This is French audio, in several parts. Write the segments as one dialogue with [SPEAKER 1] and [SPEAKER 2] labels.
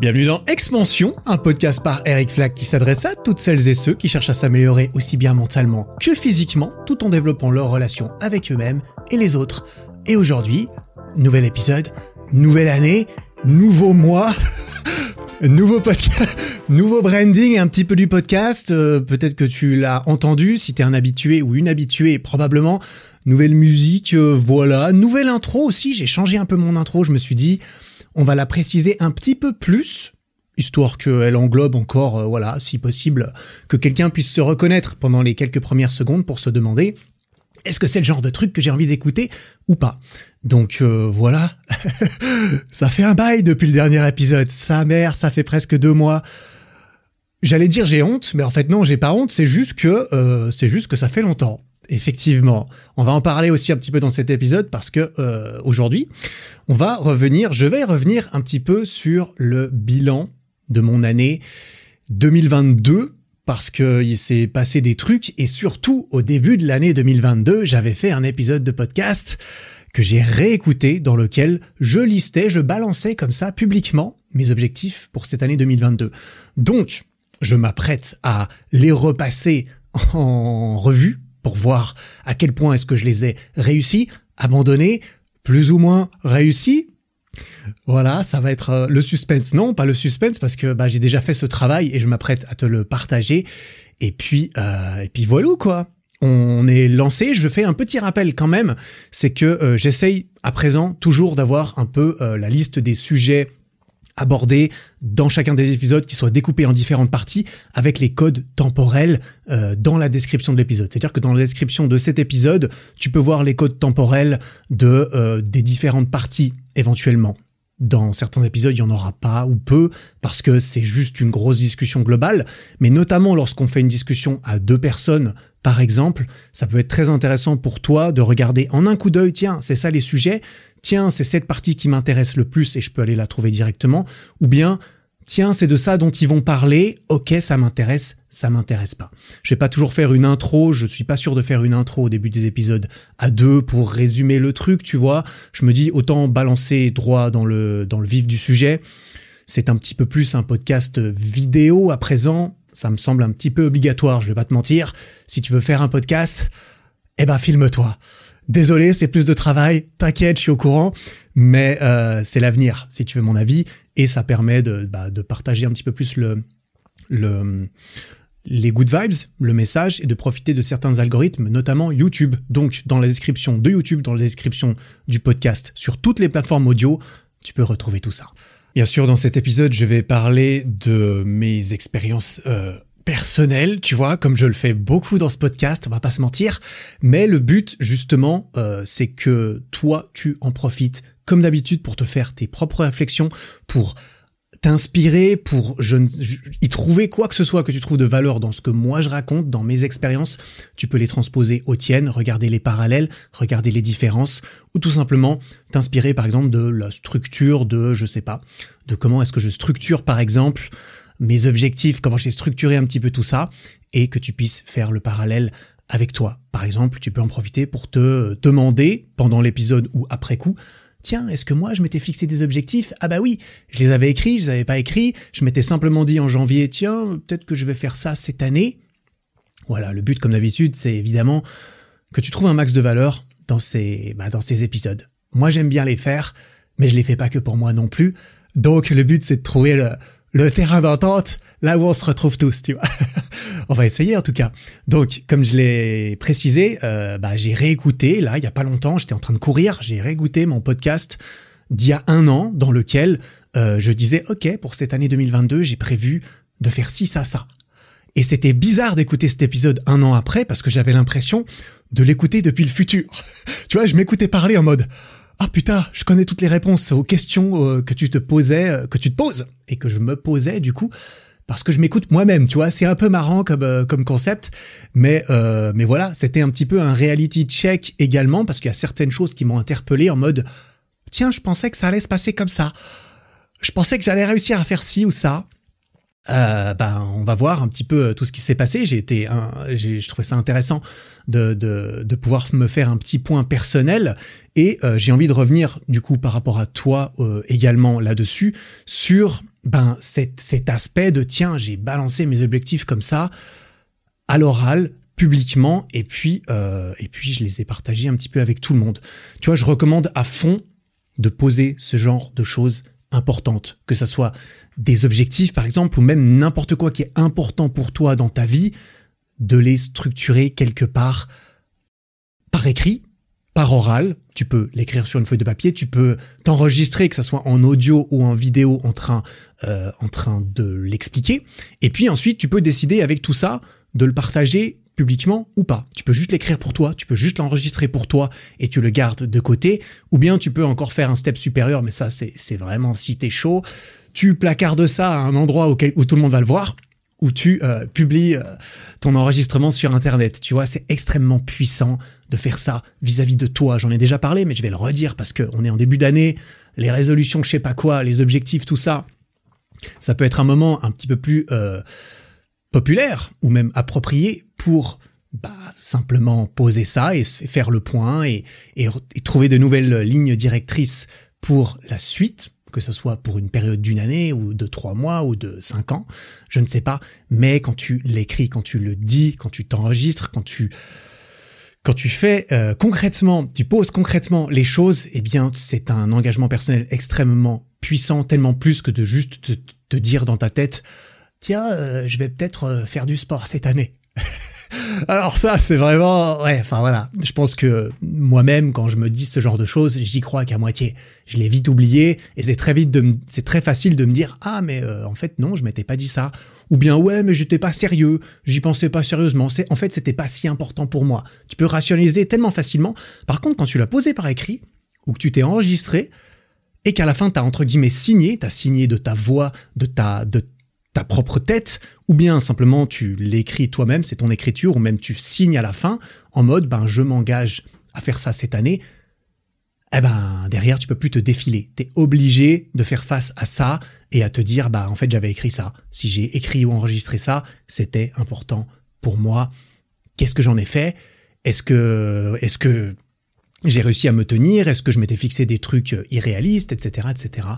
[SPEAKER 1] Bienvenue dans Expansion, un podcast par Eric Flack qui s'adresse à toutes celles et ceux qui cherchent à s'améliorer aussi bien mentalement que physiquement, tout en développant leurs relations avec eux-mêmes et les autres. Et aujourd'hui, nouvel épisode, nouvelle année, nouveau mois, nouveau podcast, nouveau branding un petit peu du podcast. Euh, Peut-être que tu l'as entendu, si t'es un habitué ou une habituée, probablement. Nouvelle musique, euh, voilà. Nouvelle intro aussi, j'ai changé un peu mon intro, je me suis dit, on va la préciser un petit peu plus, histoire qu'elle englobe encore, euh, voilà, si possible, que quelqu'un puisse se reconnaître pendant les quelques premières secondes pour se demander est-ce que c'est le genre de truc que j'ai envie d'écouter ou pas? Donc euh, voilà, ça fait un bail depuis le dernier épisode. Sa mère, ça fait presque deux mois. J'allais dire j'ai honte, mais en fait non, j'ai pas honte. C'est juste que euh, c'est juste que ça fait longtemps. Effectivement, on va en parler aussi un petit peu dans cet épisode parce que euh, aujourd'hui, on va revenir. Je vais revenir un petit peu sur le bilan de mon année 2022 parce que il s'est passé des trucs et surtout au début de l'année 2022, j'avais fait un épisode de podcast que j'ai réécouté dans lequel je listais, je balançais comme ça publiquement mes objectifs pour cette année 2022. Donc, je m'apprête à les repasser en revue pour voir à quel point est-ce que je les ai réussis, abandonnés, plus ou moins réussis. Voilà, ça va être euh, le suspense. Non, pas le suspense parce que bah, j'ai déjà fait ce travail et je m'apprête à te le partager. Et puis, euh, et puis voilà quoi. On est lancé. Je fais un petit rappel quand même, c'est que euh, j'essaye à présent toujours d'avoir un peu euh, la liste des sujets abordés dans chacun des épisodes qui soient découpés en différentes parties avec les codes temporels euh, dans la description de l'épisode. C'est-à-dire que dans la description de cet épisode, tu peux voir les codes temporels de euh, des différentes parties éventuellement. Dans certains épisodes, il n'y en aura pas ou peu parce que c'est juste une grosse discussion globale. Mais notamment lorsqu'on fait une discussion à deux personnes, par exemple, ça peut être très intéressant pour toi de regarder en un coup d'œil, tiens, c'est ça les sujets, tiens, c'est cette partie qui m'intéresse le plus et je peux aller la trouver directement, ou bien, tiens, c'est de ça dont ils vont parler, ok, ça m'intéresse, ça m'intéresse pas. Je vais pas toujours faire une intro, je suis pas sûr de faire une intro au début des épisodes à deux pour résumer le truc, tu vois. Je me dis, autant balancer droit dans le, dans le vif du sujet. C'est un petit peu plus un podcast vidéo à présent. Ça me semble un petit peu obligatoire, je vais pas te mentir. Si tu veux faire un podcast, eh ben, filme-toi. Désolé, c'est plus de travail. T'inquiète, je suis au courant, mais euh, c'est l'avenir, si tu veux mon avis, et ça permet de, bah, partager un petit peu plus le, le, les good vibes, le message, et de profiter de certains algorithmes, notamment YouTube. Donc, dans la description de YouTube, dans la description du podcast, sur toutes les plateformes audio, tu peux retrouver tout ça. Bien sûr, dans cet épisode, je vais parler de mes expériences euh, personnelles, tu vois, comme je le fais beaucoup dans ce podcast, on va pas se mentir. Mais le but, justement, euh, c'est que toi, tu en profites, comme d'habitude, pour te faire tes propres réflexions, pour t'inspirer, pour je, je- y trouver quoi que ce soit que tu trouves de valeur dans ce que moi je raconte, dans mes expériences. Tu peux les transposer aux tiennes, regarder les parallèles, regarder les différences, ou tout simplement t'inspirer, par exemple, de la structure de, je sais pas, de comment est-ce que je structure, par exemple, mes objectifs, comment j'ai structuré un petit peu tout ça, et que tu puisses faire le parallèle avec toi. Par exemple, tu peux en profiter pour te demander, pendant l'épisode ou après coup, tiens, est-ce que moi je m'étais fixé des objectifs? Ah bah oui, je les avais écrits, je les avais pas écrits, je m'étais simplement dit en janvier, tiens, peut-être que je vais faire ça cette année. Voilà, le but comme d'habitude, c'est évidemment que tu trouves un max de valeur dans ces, bah, dans ces épisodes. Moi j'aime bien les faire, mais je les fais pas que pour moi non plus. Donc le but c'est de trouver le, le terrain d'entente là où on se retrouve tous, tu vois. on va essayer en tout cas. Donc comme je l'ai précisé, euh, bah, j'ai réécouté là il y a pas longtemps, j'étais en train de courir, j'ai réécouté mon podcast d'il y a un an dans lequel euh, je disais ok pour cette année 2022 j'ai prévu de faire ci ça ça. Et c'était bizarre d'écouter cet épisode un an après parce que j'avais l'impression de l'écouter depuis le futur. tu vois, je m'écoutais parler en mode ah putain, je connais toutes les réponses aux questions euh, que tu te posais, euh, que tu te poses et que je me posais du coup parce que je m'écoute moi-même, tu vois, c'est un peu marrant comme euh, comme concept, mais euh, mais voilà, c'était un petit peu un reality check également parce qu'il y a certaines choses qui m'ont interpellé en mode tiens, je pensais que ça allait se passer comme ça. Je pensais que j'allais réussir à faire ci ou ça. Euh, ben, on va voir un petit peu euh, tout ce qui s'est passé. J'ai été, j'ai, je trouvais ça intéressant de, de, pouvoir me faire un petit point personnel et euh, j'ai envie de revenir du coup par rapport à toi également là-dessus sur ben cet, cet aspect de tiens j'ai balancé mes objectifs comme ça à l'oral publiquement et puis et puis je les ai partagés un petit peu avec tout le monde. Tu vois, je recommande à fond de poser ce genre de choses importantes, que ça soit des objectifs par exemple, ou même n'importe quoi qui est important pour toi dans ta vie, de les structurer quelque part par écrit, par oral. Tu peux l'écrire sur une feuille de papier, tu peux t'enregistrer, que ce soit en audio ou en vidéo, en train, euh, en train de l'expliquer. Et puis ensuite, tu peux décider avec tout ça de le partager publiquement ou pas. Tu peux juste l'écrire pour toi, tu peux juste l'enregistrer pour toi et tu le gardes de côté, ou bien tu peux encore faire un step supérieur, mais ça c'est vraiment si t'es chaud, tu placardes ça à un endroit auquel, où tout le monde va le voir, où tu euh, publies euh, ton enregistrement sur Internet. Tu vois, c'est extrêmement puissant de faire ça vis-à-vis de toi. J'en ai déjà parlé, mais je vais le redire parce qu'on est en début d'année, les résolutions, je sais pas quoi, les objectifs, tout ça. Ça peut être un moment un petit peu plus... Euh, populaire ou même approprié pour bah, simplement poser ça et faire le point et, et, trouver de nouvelles lignes directrices pour la suite, que ce soit pour une période d'une année ou de trois mois ou de cinq ans, je ne sais pas. Mais quand tu l'écris, quand tu le dis, quand tu t'enregistres, quand tu quand tu fais euh, concrètement, tu poses concrètement les choses, eh bien, c'est un engagement personnel extrêmement puissant, tellement plus que de juste te, dire dans ta tête, tiens, euh, je vais peut-être euh, faire du sport cette année. Alors ça, c'est vraiment, ouais, enfin voilà. Je pense que moi-même, quand je me dis ce genre de choses, j'y crois qu'à moitié. Je l'ai vite oublié et c'est très vite de, c'est très facile de me dire ah mais euh, en fait non, je m'étais pas dit ça. Ou bien ouais mais j'étais pas sérieux, j'y pensais pas sérieusement. En fait c'était pas si important pour moi. Tu peux rationaliser tellement facilement. Par contre, quand tu l'as posé par écrit ou que tu t'es enregistré et qu'à la fin t'as entre guillemets signé, t'as signé de ta voix, de ta de ta propre tête, ou bien simplement tu l'écris toi-même, c'est ton écriture, ou même tu signes à la fin en mode ben je m'engage à faire ça cette année. Eh ben derrière tu peux plus te défiler, tu es obligé de faire face à ça et à te dire bah en fait j'avais écrit ça. Si j'ai écrit ou enregistré ça, c'était important pour moi. Qu'est-ce que j'en ai fait? Est-ce que est-ce que j'ai réussi à me tenir? Est-ce que je m'étais fixé des trucs irréalistes, etc., etc.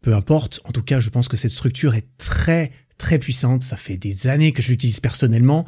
[SPEAKER 1] Peu importe, en tout cas, je pense que cette structure est très très puissante. Ça fait des années que je l'utilise personnellement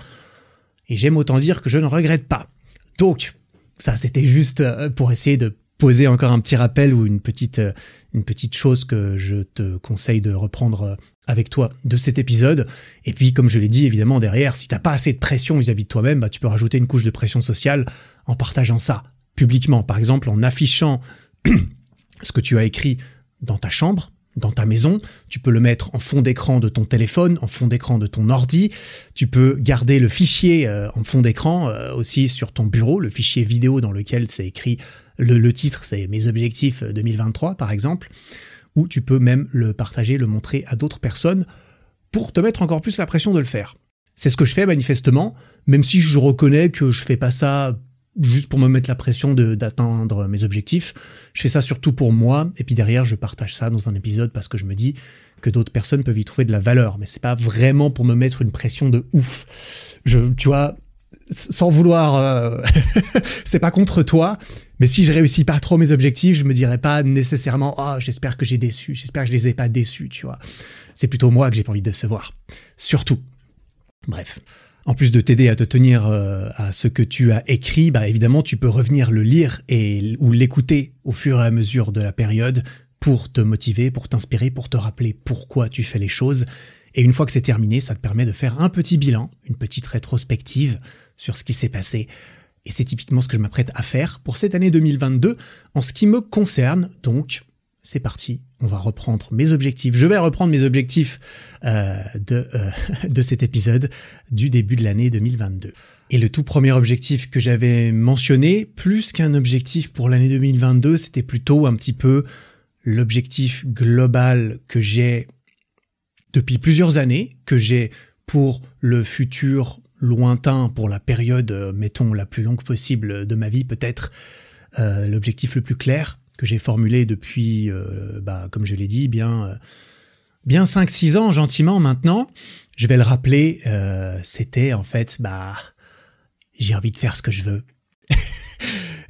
[SPEAKER 1] et j'aime autant dire que je ne regrette pas. Donc, ça, c'était juste euh, pour essayer de poser encore un petit rappel ou une petite, euh, une petite chose que je te conseille de reprendre euh, avec toi de cet épisode. Et puis, comme je l'ai dit, évidemment, derrière, si t'as pas assez de pression vis-à-vis de toi-même, bah, tu peux rajouter une couche de pression sociale en partageant ça publiquement. Par exemple, en affichant ce que tu as écrit dans ta chambre, dans ta maison, tu peux le mettre en fond d'écran de ton téléphone, en fond d'écran de ton ordi, tu peux garder le fichier euh, en fond d'écran euh, aussi sur ton bureau, le fichier vidéo dans lequel c'est écrit le, titre, c'est mes objectifs 2023 par exemple, ou tu peux même le partager, le montrer à d'autres personnes pour te mettre encore plus la pression de le faire. C'est ce que je fais manifestement, même si je reconnais que je fais pas ça juste pour me mettre la pression d'atteindre mes objectifs. Je fais ça surtout pour moi, et puis derrière, je partage ça dans un épisode parce que je me dis que d'autres personnes peuvent y trouver de la valeur, mais c'est pas vraiment pour me mettre une pression de ouf. Je, tu vois, sans vouloir, euh, c'est pas contre toi, mais si je réussis pas trop mes objectifs, je me dirais pas nécessairement, oh, j'espère que j'ai déçu, j'espère que je les ai pas déçus, tu vois. C'est plutôt moi que j'ai pas envie de décevoir. Surtout. Bref en plus de t'aider à te tenir euh, à ce que tu as écrit, bah évidemment tu peux revenir le lire et ou l'écouter au fur et à mesure de la période pour te motiver, pour t'inspirer, pour te rappeler pourquoi tu fais les choses. Et une fois que c'est terminé, ça te permet de faire un petit bilan, une petite rétrospective sur ce qui s'est passé. Et c'est typiquement ce que je m'apprête à faire pour cette année 2022 en ce qui me concerne. Donc, c'est parti, on va reprendre mes objectifs. Je vais reprendre mes objectifs euh, de, euh, de cet épisode du début de l'année 2022. Et le tout premier objectif que j'avais mentionné, plus qu'un objectif pour l'année 2022, c'était plutôt un petit peu l'objectif global que j'ai depuis plusieurs années, que j'ai pour le futur lointain, pour la période, euh, mettons, la plus longue possible de ma vie peut-être, l'objectif le plus clair, que j'ai formulé depuis, euh, bah, comme je l'ai dit, bien bien 5-6 ans gentiment maintenant. Je vais le rappeler, euh, c'était en fait, bah, j'ai envie de faire ce que je veux.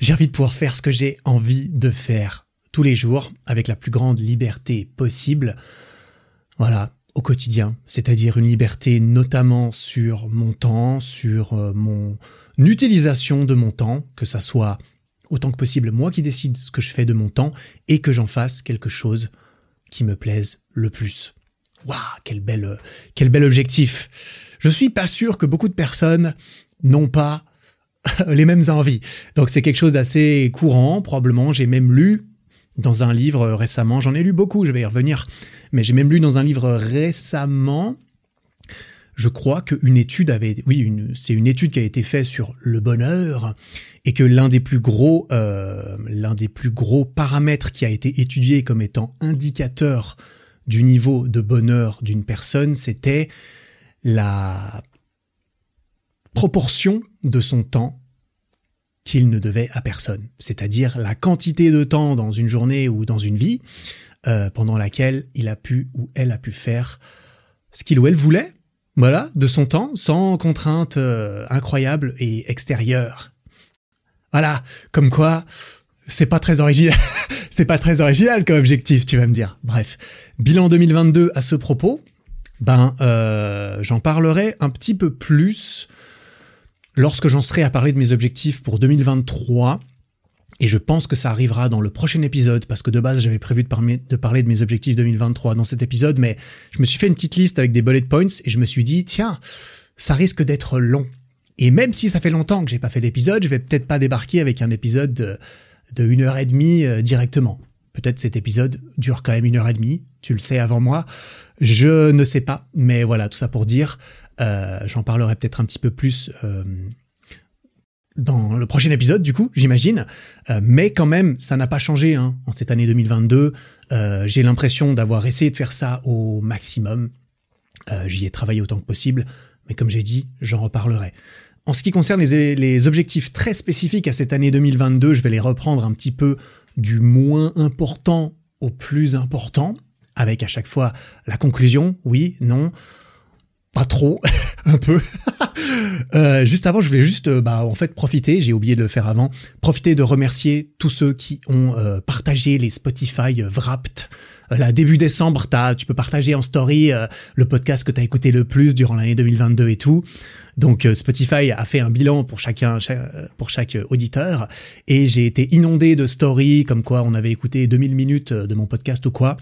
[SPEAKER 1] j'ai envie de pouvoir faire ce que j'ai envie de faire tous les jours avec la plus grande liberté possible. Voilà, au quotidien, c'est-à-dire une liberté notamment sur mon temps, sur euh, mon utilisation de mon temps, que ça soit autant que possible moi qui décide ce que je fais de mon temps et que j'en fasse quelque chose qui me plaise le plus. Waouh, quel bel, quel bel objectif. Je suis pas sûr que beaucoup de personnes n'ont pas les mêmes envies. Donc c'est quelque chose d'assez courant, probablement. J'ai même lu dans un livre récemment, j'en ai lu beaucoup, je vais y revenir, mais j'ai même lu dans un livre récemment, je crois qu'une étude avait, oui, c'est une étude qui a été faite sur le bonheur et que l'un des plus gros, euh, l'un des plus gros paramètres qui a été étudié comme étant indicateur du niveau de bonheur d'une personne, c'était la proportion de son temps qu'il ne devait à personne, c'est-à-dire la quantité de temps dans une journée ou dans une vie euh, pendant laquelle il a pu ou elle a pu faire ce qu'il ou elle voulait, voilà, de son temps, sans contrainte euh, incroyable et extérieure. Voilà, comme quoi, c'est pas très original. c'est pas très original comme objectif, tu vas me dire. Bref, bilan 2022 à ce propos. Ben, euh, j'en parlerai un petit peu plus lorsque j'en serai à parler de mes objectifs pour 2023. Et je pense que ça arrivera dans le prochain épisode, parce que de base, j'avais prévu de, parler de mes objectifs 2023 dans cet épisode, mais je me suis fait une petite liste avec des bullet points et je me suis dit, tiens, ça risque d'être long. Et même si ça fait longtemps que j'ai pas fait d'épisode, je vais peut-être pas débarquer avec un épisode de, une heure et demie euh, directement. Peut-être cet épisode dure quand même une heure et demie, tu le sais avant moi. Je ne sais pas, mais voilà, tout ça pour dire, euh, j'en parlerai peut-être un petit peu plus euh, dans le prochain épisode, du coup, j'imagine. Euh, mais quand même, ça n'a pas changé hein, en cette année 2022. Euh, j'ai l'impression d'avoir essayé de faire ça au maximum. Euh, j'y ai travaillé autant que possible, mais comme j'ai dit, j'en reparlerai. En ce qui concerne les, les, objectifs très spécifiques à cette année 2022, je vais les reprendre un petit peu du moins important au plus important, avec à chaque fois la conclusion, oui, non, pas trop, un peu. Euh, juste avant, je voulais juste, euh, bah, en fait, profiter. J'ai oublié de le faire avant. Profiter de remercier tous ceux qui ont euh, partagé les Spotify Wrapped. Là, début décembre, tu peux partager en story le podcast que tu as écouté le plus durant l'année 2022 et tout. Donc Spotify a fait un bilan pour chacun, pour chaque auditeur, et j'ai été inondé de stories comme quoi on avait écouté 2000 minutes de mon podcast ou quoi.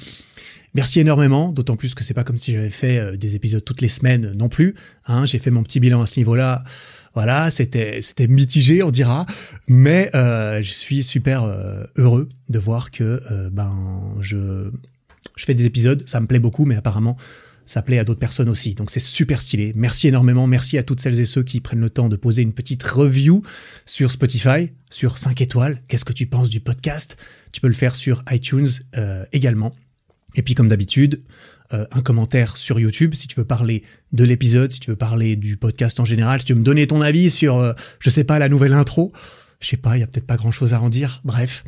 [SPEAKER 1] Merci énormément, d'autant plus que c'est pas comme si j'avais fait euh, des épisodes toutes les semaines non plus. Hein, j'ai fait mon petit bilan à ce niveau-là. Voilà, c'était mitigé, on dira, mais euh, je suis super euh, heureux de voir que ben je je fais des épisodes, ça me plaît beaucoup, mais apparemment ça plaît à d'autres personnes aussi. Donc c'est super stylé. Merci énormément. Merci à toutes celles et ceux qui prennent le temps de poser une petite review sur Spotify, sur 5 étoiles. Qu'est-ce que tu penses du podcast? Tu peux le faire sur iTunes également. Et puis comme d'habitude, euh, un commentaire sur YouTube si tu veux parler de l'épisode, si tu veux parler du podcast en général, si tu veux me donner ton avis sur, euh, je sais pas, la nouvelle intro. Je sais pas, il y a peut-être pas grand-chose à en dire. Bref,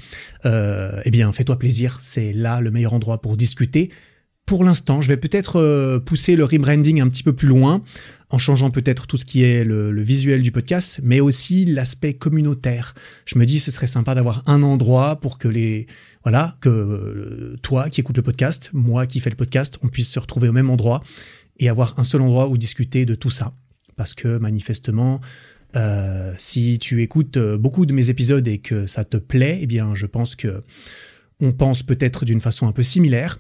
[SPEAKER 1] euh, eh bien, fais-toi plaisir. C'est là le meilleur endroit pour discuter. Pour l'instant, je vais peut-être pousser le rebranding un petit peu plus loin, en changeant peut-être tout ce qui est le, visuel du podcast, mais aussi l'aspect communautaire. Je me dis, ce serait sympa d'avoir un endroit pour que les voilà, que euh, toi qui écoutes le podcast, moi qui fais le podcast, on puisse se retrouver au même endroit et avoir un seul endroit où discuter de tout ça. Parce que manifestement, euh, si tu écoutes euh, beaucoup de mes épisodes et que ça te plaît, eh bien, je pense que on pense peut-être d'une façon un peu similaire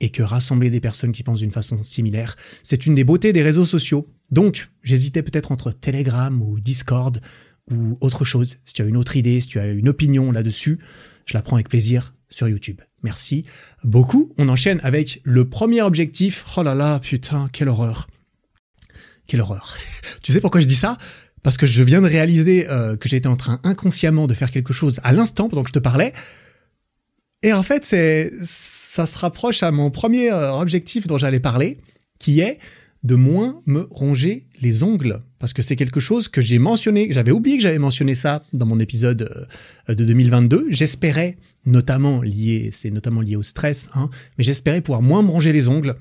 [SPEAKER 1] et que rassembler des personnes qui pensent d'une façon similaire, c'est une des beautés des réseaux sociaux. Donc, j'hésitais peut-être entre Telegram ou Discord ou autre chose. Si tu as une autre idée, si tu as une opinion là-dessus, je la prends avec plaisir sur YouTube. Merci beaucoup. On enchaîne avec le premier objectif. Oh là là, putain, quelle horreur. Quelle horreur. tu sais pourquoi je dis ça? Parce que je viens de réaliser euh, que j'étais en train inconsciemment de faire quelque chose à l'instant pendant que je te parlais. Et en fait, ça se rapproche à mon premier euh, objectif dont j'allais parler, qui est de moins me ronger les ongles parce que c'est quelque chose que j'ai mentionné, j'avais oublié que j'avais mentionné ça dans mon épisode euh, de 2022. J'espérais, notamment lié, c'est notamment lié au stress, hein, mais j'espérais pouvoir moins me ronger les ongles.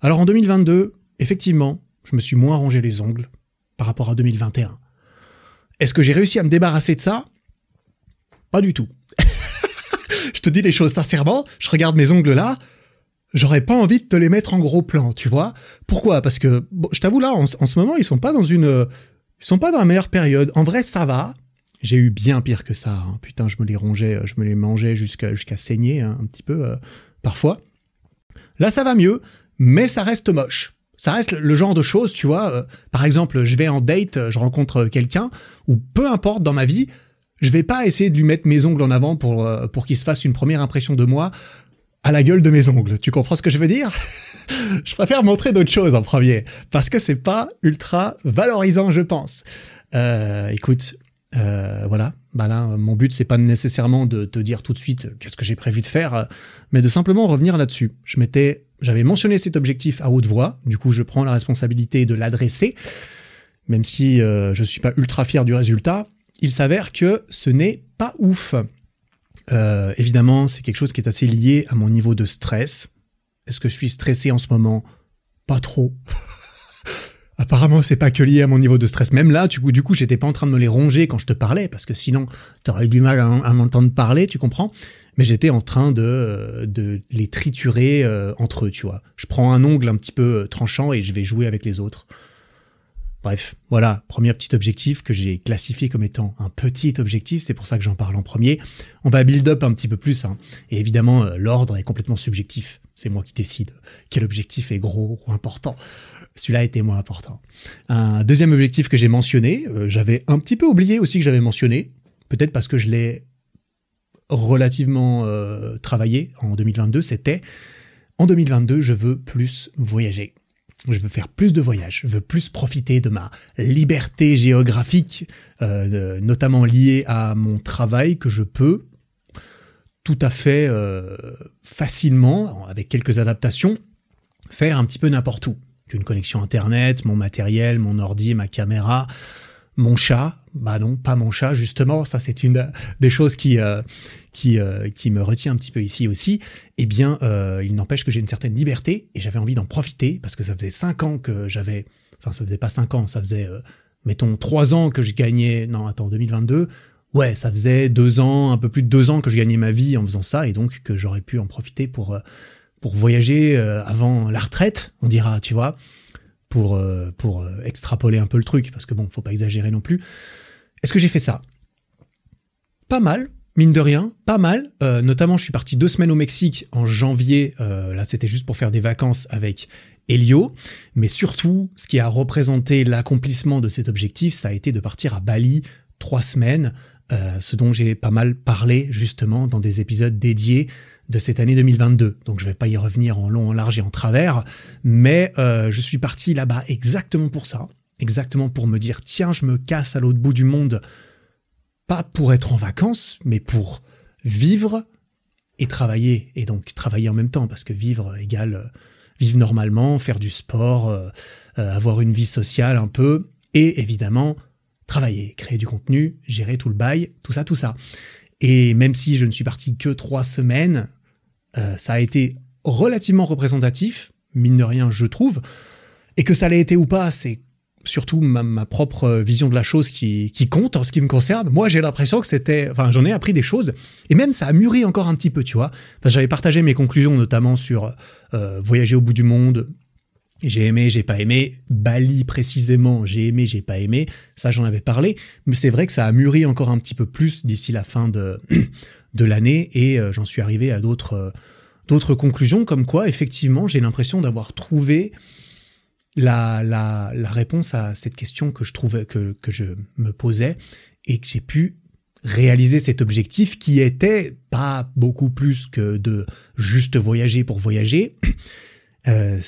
[SPEAKER 1] Alors en 2022, effectivement, je me suis moins rongé les ongles par rapport à 2021. Est-ce que j'ai réussi à me débarrasser de ça? Pas du tout. Je te dis les choses sincèrement, je regarde mes ongles là, j'aurais pas envie de te les mettre en gros plan, tu vois. Pourquoi? Parce que je t'avoue là, en, ce moment, ils sont pas dans une, ils sont pas dans la meilleure période. En vrai, ça va. J'ai eu bien pire que ça. Hein. Putain, je me les rongeais, je me les mangeais jusqu'à saigner hein, un petit peu euh, parfois. Là, ça va mieux, mais ça reste moche. Ça reste le genre de choses, tu vois. Euh, par exemple, je vais en date, je rencontre quelqu'un, ou peu importe dans ma vie, je vais pas essayer de lui mettre mes ongles en avant pour, euh, pour qu'il se fasse une première impression de moi à la gueule de mes ongles. Tu comprends ce que je veux dire? Je préfère montrer d'autres choses en premier parce que c'est pas ultra valorisant, je pense. Euh, écoute, euh, voilà. Bah là, mon but c'est pas nécessairement de te dire tout de suite qu'est-ce que j'ai prévu de faire, mais de simplement revenir là-dessus. Je j'avais mentionné cet objectif à haute voix. Du coup, je prends la responsabilité de l'adresser, même si euh, je suis pas ultra fier du résultat. Il s'avère que ce n'est pas ouf. Euh, évidemment, c'est quelque chose qui est assez lié à mon niveau de stress. Est-ce que je suis stressé en ce moment? Pas trop. Apparemment, c'est pas que lié à mon niveau de stress. Même là, du coup, du coup, j'étais pas en train de me les ronger quand je te parlais, parce que sinon, t'aurais eu du mal à, m'entendre parler, tu comprends? Mais j'étais en train de, de les triturer euh, entre eux, tu vois. Je prends un ongle un petit peu euh, tranchant et je vais jouer avec les autres. Bref, voilà, premier petit objectif que j'ai classifié comme étant un petit objectif, c'est pour ça que j'en parle en premier. On va build up un petit peu plus, hein. et évidemment, euh, l'ordre est complètement subjectif. C'est moi qui décide quel objectif est gros ou important. Celui-là était moins important. Un deuxième objectif que j'ai mentionné, euh, j'avais un petit peu oublié aussi que j'avais mentionné, peut-être parce que je l'ai relativement euh, travaillé en 2022, c'était en 2022, je veux plus voyager. Je veux faire plus de voyages, je veux plus profiter de ma liberté géographique, euh, notamment liée à mon travail que je peux tout à fait euh, facilement, avec quelques adaptations, faire un petit peu n'importe où. Qu'une connexion internet, mon matériel, mon ordi, ma caméra, mon chat, bah non, pas mon chat, justement, ça c'est une des choses qui, euh, qui, euh, qui me retient un petit peu ici aussi, eh bien, euh, il n'empêche que j'ai une certaine liberté et j'avais envie d'en profiter parce que ça faisait cinq ans que j'avais, enfin ça faisait pas cinq ans, ça faisait, mettons, trois ans que je gagnais, non, attends, 2022, ouais, ça faisait deux ans, un peu plus de deux ans que je gagnais ma vie en faisant ça et donc que j'aurais pu en profiter pour, pour voyager avant la retraite, on dira, tu vois pour, euh, pour euh, extrapoler un peu le truc, parce que bon, faut pas exagérer non plus. Est-ce que j'ai fait ça? Pas mal, mine de rien, pas mal. Euh, notamment, je suis parti deux semaines au Mexique en janvier. là, c'était juste pour faire des vacances avec Elio. Mais surtout, ce qui a représenté l'accomplissement de cet objectif, ça a été de partir à Bali trois semaines. ce dont j'ai pas mal parlé justement dans des épisodes dédiés de cette année 2022. Donc je vais pas y revenir en long, en large et en travers, mais euh, je suis parti là-bas exactement pour ça, exactement pour me dire tiens, je me casse à l'autre bout du monde, pas pour être en vacances, mais pour vivre et travailler, et donc travailler en même temps, parce que vivre égale euh, vivre normalement, faire du sport, euh, avoir une vie sociale un peu, et évidemment travailler, créer du contenu, gérer tout le bail, tout ça, tout ça. Et même si je ne suis parti que trois semaines, euh, ça a été relativement représentatif, mine de rien, je trouve. Et que ça l'ait été ou pas, c'est surtout ma, propre vision de la chose qui, compte en ce qui me concerne. Moi, j'ai l'impression que c'était, enfin, j'en ai appris des choses, et même ça a mûri encore un petit peu, tu vois. j'avais partagé mes conclusions, notamment sur euh, voyager au bout du monde, j'ai aimé, j'ai pas aimé. Bali précisément, j'ai aimé, j'ai pas aimé. Ça, j'en avais parlé. Mais c'est vrai que ça a mûri encore un petit peu plus d'ici la fin de, de l'année et euh, j'en suis arrivé à d'autres, d'autres conclusions comme quoi, effectivement, j'ai l'impression d'avoir trouvé la, la, la, réponse à cette question que je trouvais, que, que je me posais et que j'ai pu réaliser cet objectif qui était pas beaucoup plus que de juste voyager pour voyager euh,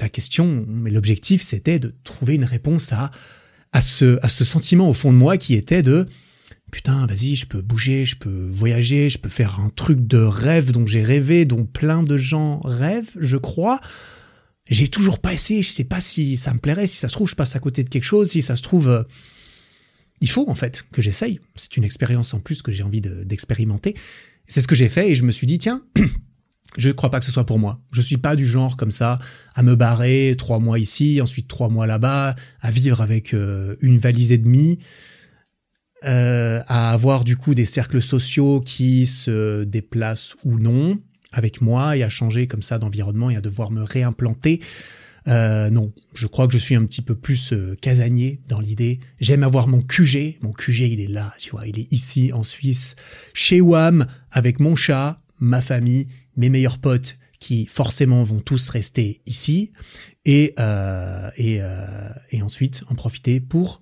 [SPEAKER 1] la question, mais l'objectif, c'était de trouver une réponse à, à, ce, à ce sentiment au fond de moi qui était de putain, vas-y, je peux bouger, je peux voyager, je peux faire un truc de rêve dont j'ai rêvé, dont plein de gens rêvent, je crois. J'ai toujours pas essayé, je sais pas si ça me plairait, si ça se trouve, je passe à côté de quelque chose, si ça se trouve, euh, il faut en fait que j'essaye. C'est une expérience en plus que j'ai envie d'expérimenter. c'est ce que j'ai fait et je me suis dit, tiens, je ne crois pas que ce soit pour moi. Je suis pas du genre comme ça à me barrer trois mois ici, ensuite trois mois là-bas, à vivre avec euh, une valise et demie, euh, à avoir du coup des cercles sociaux qui se déplacent ou non avec moi et à changer comme ça d'environnement et à devoir me réimplanter. Euh, non, je crois que je suis un petit peu plus euh, casanier dans l'idée. J'aime avoir mon QG. Mon QG, il est là, tu vois, il est ici en Suisse, chez WAM, avec mon chat, ma famille, mes meilleurs potes qui forcément vont tous rester ici et, euh, et, et ensuite en profiter pour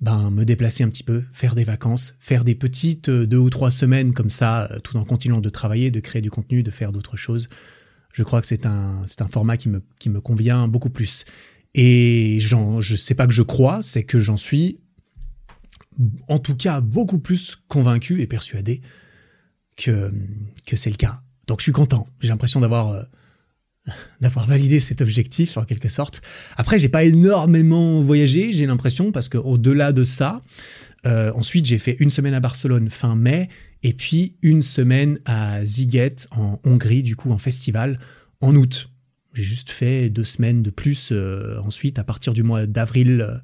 [SPEAKER 1] ben, me déplacer un petit peu, faire des vacances, faire des petites euh, deux ou trois semaines comme ça, euh, tout en continuant de travailler, de créer du contenu, de faire d'autres choses. Je crois que c'est un, c'est un format qui me, qui me convient beaucoup plus. Et j'en, je sais pas que je crois, c'est que j'en suis, en tout cas, beaucoup plus convaincu et persuadé que, que c'est le cas. Donc je suis content. J'ai l'impression d'avoir euh, d'avoir validé cet objectif en quelque sorte. Après, j'ai pas énormément voyagé, j'ai l'impression, parce que au-delà de ça, euh, ensuite j'ai fait une semaine à Barcelone fin mai, et puis une semaine à Ziget en Hongrie, du coup en festival, en août. J'ai juste fait deux semaines de plus. Euh, ensuite, à partir du mois d'avril, euh,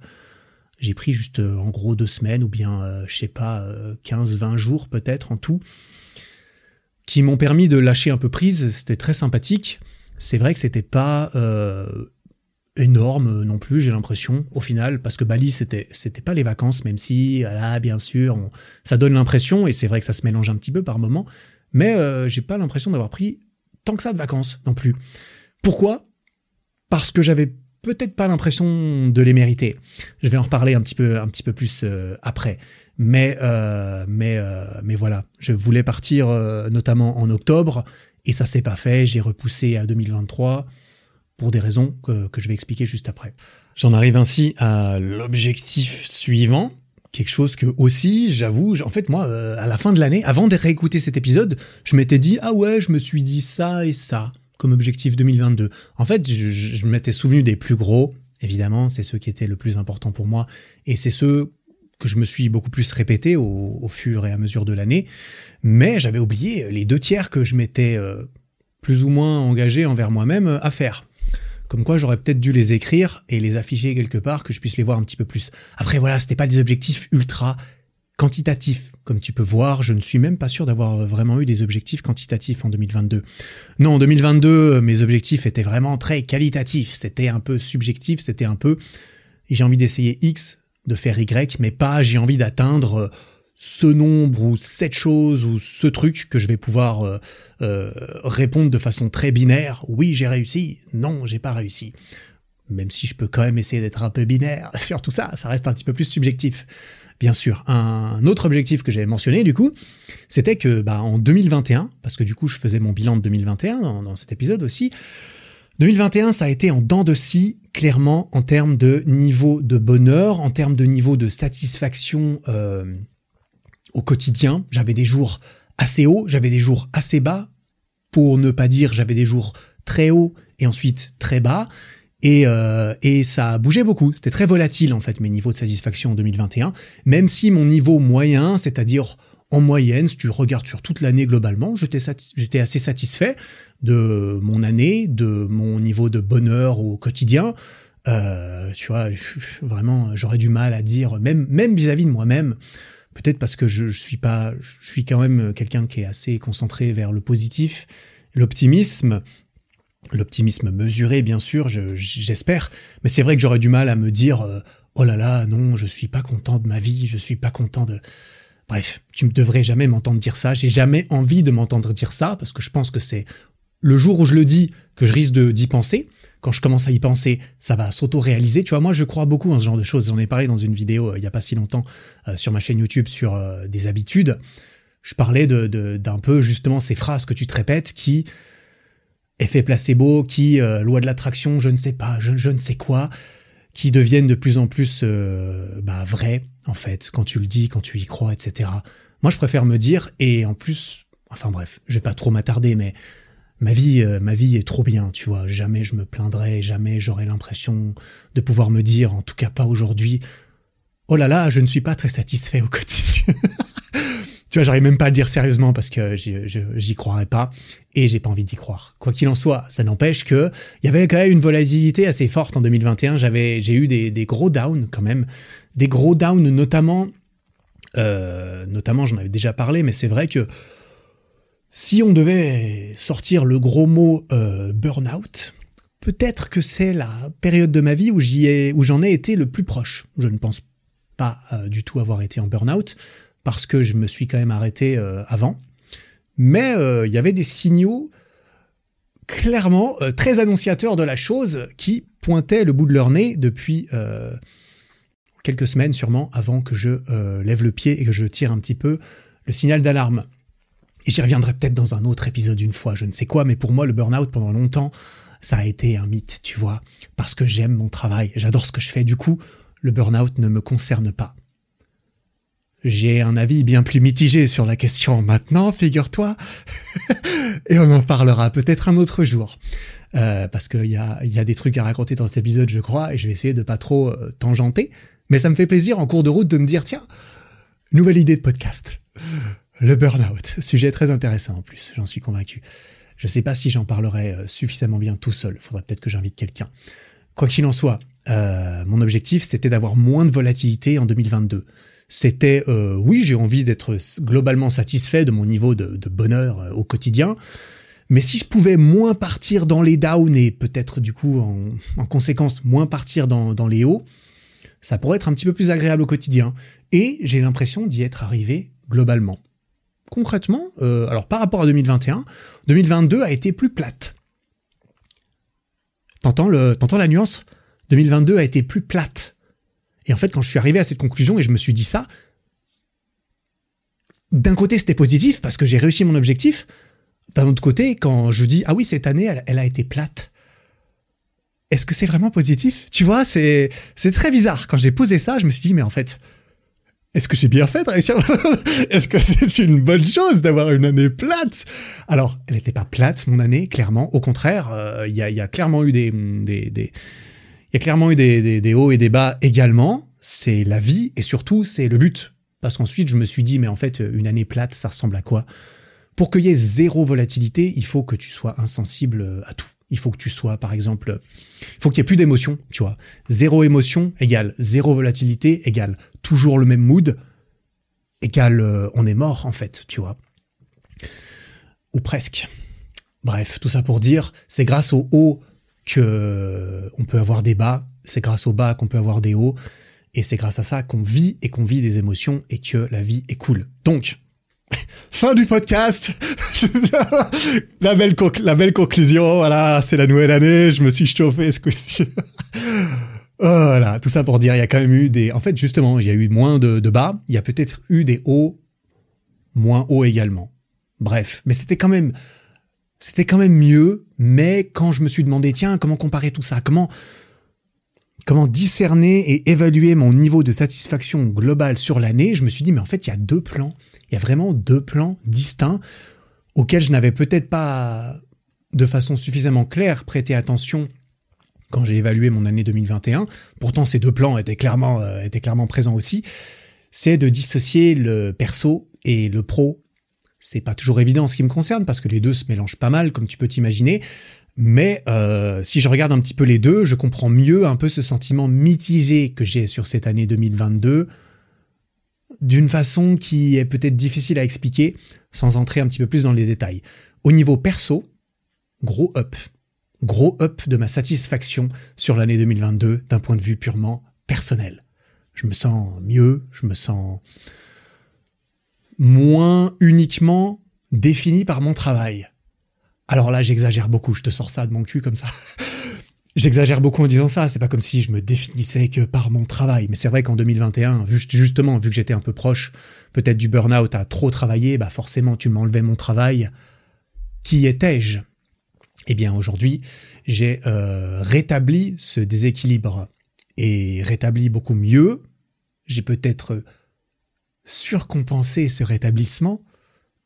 [SPEAKER 1] j'ai pris juste en gros deux semaines, ou bien, je sais pas, 15-20 jours peut-être en tout, qui m'ont permis de lâcher un peu prise. C'était très sympathique c'est vrai que c'était pas euh, énorme non plus, j'ai l'impression, au final, parce que Bali, c'était, c'était pas les vacances, même si, là, bien sûr, ça donne l'impression, et c'est vrai que ça se mélange un petit peu par moment, mais euh, j'ai pas l'impression d'avoir pris tant que ça de vacances non plus. Pourquoi? Parce que j'avais peut-être pas l'impression de les mériter. Je vais en reparler un petit peu, un petit peu plus euh, après. Mais, mais, mais voilà, je voulais partir notamment en octobre et ça s'est pas fait, j'ai repoussé à 2023 pour des raisons que, je vais expliquer juste après. J'en arrive ainsi à l'objectif suivant, quelque chose que aussi, j'avoue, en fait moi, euh, à la fin de l'année, avant de réécouter cet épisode, je m'étais dit, ah ouais, je me suis dit ça et ça comme objectif 2022. En fait, je, je m'étais souvenu des plus gros, évidemment, c'est ceux qui étaient le plus important pour moi, et c'est ceux que je me suis beaucoup plus répété au, fur et à mesure de l'année, mais j'avais oublié les deux tiers que je m'étais euh, plus ou moins engagé envers moi-même euh, à faire. Comme quoi j'aurais peut-être dû les écrire et les afficher quelque part que je puisse les voir un petit peu plus. Après voilà, c'était pas des objectifs ultra quantitatifs. Comme tu peux voir, je ne suis même pas sûr d'avoir vraiment eu des objectifs quantitatifs en 2022. Non, en 2022, mes objectifs étaient vraiment très qualitatifs. C'était un peu subjectif, c'était un peu j'ai envie d'essayer X, de faire Y, mais pas j'ai envie d'atteindre euh, ce nombre ou cette chose ou ce truc que je vais pouvoir euh, euh, répondre de façon très binaire. Oui, j'ai réussi. Non, j'ai pas réussi. Même si je peux quand même essayer d'être un peu binaire sur tout ça, ça reste un petit peu plus subjectif. Bien sûr, un autre objectif que j'avais mentionné du coup, c'était que bah, en 2021, parce que du coup je faisais mon bilan de 2021 dans, dans cet épisode aussi, 2021 ça a été en dents de scie clairement en termes de niveau de bonheur, en termes de niveau de satisfaction euh, au quotidien. J'avais des jours assez hauts, j'avais des jours assez bas, pour ne pas dire j'avais des jours très hauts et ensuite très bas. Et, euh, et ça a bougé beaucoup. C'était très volatile en fait mes niveaux de satisfaction en 2021. Même si mon niveau moyen, c'est-à-dire en moyenne, si tu regardes sur toute l'année globalement, j'étais assez satisfait de mon année, de mon niveau de bonheur au quotidien. Euh, tu vois, vraiment, j'aurais du mal à dire, même même vis-à-vis de moi-même, peut-être parce que je, suis pas, je suis quand même quelqu'un qui est assez concentré vers le positif, l'optimisme, l'optimisme mesuré, bien sûr, j'espère. Mais c'est vrai que j'aurais du mal à me dire, euh, oh là là, non, je suis pas content de ma vie, je suis pas content de Bref, tu ne devrais jamais m'entendre dire ça. J'ai jamais envie de m'entendre dire ça parce que je pense que c'est le jour où je le dis que je risque d'y penser. Quand je commence à y penser, ça va s'auto-réaliser. Tu vois, moi, je crois beaucoup en ce genre de choses. J'en ai parlé dans une vidéo euh, il n'y a pas si longtemps euh, sur ma chaîne YouTube sur euh, des habitudes. Je parlais de, d'un peu justement ces phrases que tu te répètes qui effet placebo, qui loi de l'attraction, je ne sais pas, je, je, ne sais quoi, qui deviennent de plus en plus bah, vraies en fait, quand tu le dis, quand tu y crois, etc. Moi, je préfère me dire, et en plus, enfin bref, je vais pas trop m'attarder, mais ma vie, euh, ma vie est trop bien, tu vois. Jamais je me plaindrai, jamais j'aurai l'impression de pouvoir me dire, en tout cas pas aujourd'hui, oh là là, je ne suis pas très satisfait au quotidien. tu vois, j'arrive même pas à le dire sérieusement parce que j'y croirais pas et j'ai pas envie d'y croire. Quoi qu'il en soit, ça n'empêche que il y avait quand même une volatilité assez forte en 2021. J'avais, j'ai eu des, des gros downs quand même, des gros downs notamment, euh, notamment j'en avais déjà parlé, mais c'est vrai que si on devait sortir le gros mot euh, burn-out, peut-être que c'est la période de ma vie où j'y ai, j'en ai été le plus proche. Je ne pense pas euh, du tout avoir été en burn-out parce que je me suis quand même arrêté euh, avant. Mais il y avait des signaux clairement très annonciateurs de la chose qui pointaient le bout de leur nez depuis quelques semaines sûrement avant que je lève le pied et que je tire un petit peu le signal d'alarme. Et j'y reviendrai peut-être dans un autre épisode une fois, je ne sais quoi, mais pour moi, le burn-out pendant longtemps, ça a été un mythe, tu vois, parce que j'aime mon travail, j'adore ce que je fais, du coup, le burn-out ne me concerne pas. J'ai un avis bien plus mitigé sur la question maintenant, figure-toi, et on en parlera peut-être un autre jour. Euh, parce qu'il y a, des trucs à raconter dans cet épisode, je crois, et je vais essayer de pas trop euh, tangenter. Mais ça me fait plaisir en cours de route de me dire, tiens, nouvelle idée de podcast. Le burn-out, sujet très intéressant en plus, j'en suis convaincu. Je ne sais pas si j'en parlerai euh, suffisamment bien tout seul, faudrait peut-être que j'invite quelqu'un. Quoi qu'il en soit, euh, mon objectif c'était d'avoir moins de volatilité en 2022. C'était, euh, oui, j'ai envie d'être globalement satisfait de mon niveau de, bonheur au quotidien, mais si je pouvais moins partir dans les downs et peut-être du coup en, conséquence moins partir dans, dans les hauts, ça pourrait être un petit peu plus agréable au quotidien. Et j'ai l'impression d'y être arrivé globalement concrètement, euh, alors par rapport à 2021, 2022 a été plus plate. T'entends, le, t'entends la nuance? 2022 a été plus plate. Et en fait, quand je suis arrivé à cette conclusion et je me suis dit ça, d'un côté c'était positif parce que j'ai réussi mon objectif. D'un autre côté, quand je dis ah oui cette année elle, elle a été plate, est-ce que c'est vraiment positif? Tu vois, c'est c'est très bizarre. Quand j'ai posé ça, je me suis dit mais en fait, est-ce que j'ai bien fait de Est-ce que c'est une bonne chose d'avoir une année plate? Alors, elle n'était pas plate, mon année, clairement. Au contraire, euh, il y, a, clairement eu des, des, y clairement eu des, hauts et des bas également. C'est la vie et surtout, c'est le but. Parce qu'ensuite, je me suis dit, mais en fait, une année plate, ça ressemble à quoi? Pour qu'il y ait zéro volatilité, il faut que tu sois insensible à tout. Il faut que tu sois, par exemple, il faut qu'il n'y ait plus d'émotion, tu vois. Zéro émotion égale zéro volatilité égale toujours le même mood égale euh, on est mort, en fait, tu vois. Ou presque. Bref, tout ça pour dire, c'est grâce au haut que euh, on peut avoir des bas, c'est grâce au bas qu'on peut avoir des hauts, et c'est grâce à ça qu'on vit et qu'on vit des émotions et que la vie est cool. Donc, fin du podcast. la, belle la belle conclusion, voilà, c'est la nouvelle année, je me suis chauffé ce coup-ci. voilà, tout ça pour dire, il y a quand même eu des... En fait, justement, il y a eu moins de, de bas, il y a peut-être eu des hauts, moins hauts également. Bref, mais c'était quand même... C'était quand même mieux, mais quand je me suis demandé, tiens, comment comparer tout ça? Comment comment discerner et évaluer mon niveau de satisfaction globale sur l'année, je me suis dit, mais en fait, il y a deux plans. Il y a vraiment deux plans distincts auxquels je n'avais peut-être pas de façon suffisamment claire prêté attention quand j'ai évalué mon année 2021. Pourtant, ces deux plans étaient clairement, euh, étaient clairement présents aussi. C'est de dissocier le perso et le pro. C'est pas toujours évident en ce qui me concerne parce que les deux se mélangent pas mal, comme tu peux t'imaginer. Mais euh, si je regarde un petit peu les deux, je comprends mieux un peu ce sentiment mitigé que j'ai sur cette année 2022 d'une façon qui est peut-être difficile à expliquer sans entrer un petit peu plus dans les détails. Au niveau perso, gros up. Gros up de ma satisfaction sur l'année 2022 d'un point de vue purement personnel. Je me sens mieux, je me sens moins uniquement défini par mon travail. Alors là, j'exagère beaucoup, je te sors ça de mon cul comme ça. j'exagère beaucoup en disant ça, c'est pas comme si je me définissais que par mon travail, mais c'est vrai qu'en 2021, vu, justement, vu que j'étais un peu proche peut-être du burn-out à trop travailler, bah forcément tu m'enlevais mon travail. Qui étais-je? Eh bien aujourd'hui, j'ai euh, rétabli ce déséquilibre et rétabli beaucoup mieux. J'ai peut-être surcompensé ce rétablissement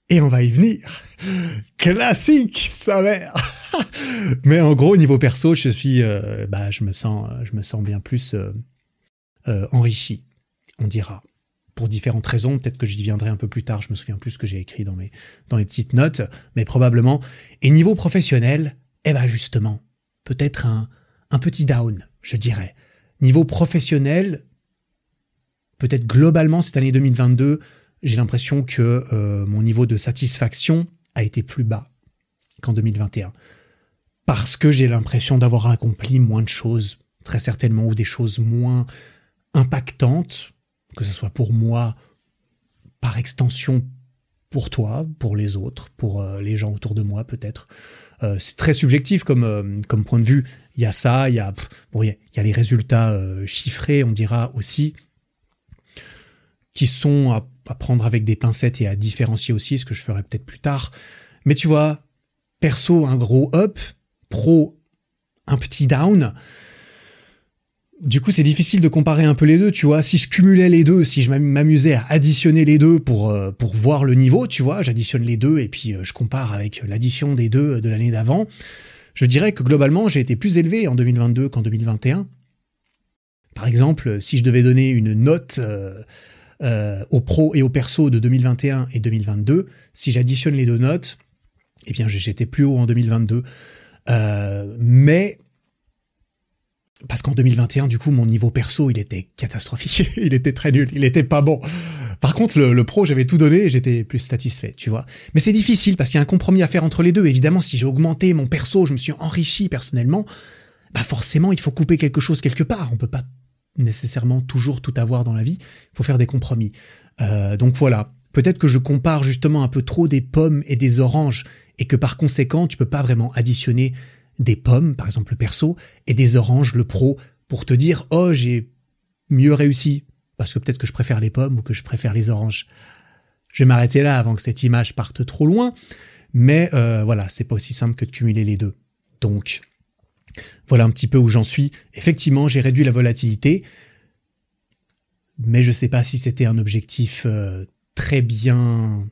[SPEAKER 1] et on va y venir. Classique, sa mère. Mais en gros, niveau perso, je suis, euh, bah, je me sens, je me sens bien plus euh, euh, enrichi, on dira. Pour différentes raisons, peut-être que j'y viendrai un peu plus tard. Je me souviens plus ce que j'ai écrit dans mes dans mes petites notes, mais probablement. Et niveau professionnel, eh ben justement, peut-être un un petit down, je dirais. Niveau professionnel, peut-être globalement cette année 2022, j'ai l'impression que euh, mon niveau de satisfaction a été plus bas qu'en 2021. Parce que j'ai l'impression d'avoir accompli moins de choses, très certainement, ou des choses moins impactantes, que ce soit pour moi, par extension pour toi, pour les autres, pour euh, les gens autour de moi peut-être. Euh, c'est très subjectif comme, comme point de vue. Il y a ça, il y a, bon, il y a les résultats chiffrés, on dira aussi, qui sont à, prendre avec des pincettes et à différencier aussi, ce que je ferai peut-être plus tard. Mais tu vois, perso, un gros up, pro, un petit down. Du coup, c'est difficile de comparer un peu les deux, tu vois. Si je cumulais les deux, si je m'amusais à additionner les deux pour, euh, pour voir le niveau, tu vois, j'additionne les deux et puis euh, je compare avec l'addition des deux de l'année d'avant, je dirais que globalement, j'ai été plus élevé en 2022 qu'en 2021. Par exemple, si je devais donner une note euh, euh, au pro et au perso de 2021 et 2022, si j'additionne les deux notes, eh bien j'étais plus haut en 2022. Euh, mais parce qu'en 2021, du coup, mon niveau perso, il était catastrophique. il était très nul. Il était pas bon. Par contre, le, pro, j'avais tout donné et j'étais plus satisfait, tu vois. Mais c'est difficile parce qu'il y a un compromis à faire entre les deux. Évidemment, si j'ai augmenté mon perso, je me suis enrichi personnellement, bah forcément, il faut couper quelque chose quelque part. On peut pas nécessairement toujours tout avoir dans la vie. Il faut faire des compromis. Euh, donc voilà. Peut-être que je compare justement un peu trop des pommes et des oranges et que par conséquent, tu peux pas vraiment additionner des pommes, par exemple le perso, et des oranges, le pro, pour te dire oh j'ai mieux réussi parce que peut-être que je préfère les pommes ou que je préfère les oranges. Je vais m'arrêter là avant que cette image parte trop loin, mais euh, voilà, c'est pas aussi simple que de cumuler les deux. Donc voilà un petit peu où j'en suis. Effectivement, j'ai réduit la volatilité, mais je sais pas si c'était un objectif euh, très bien.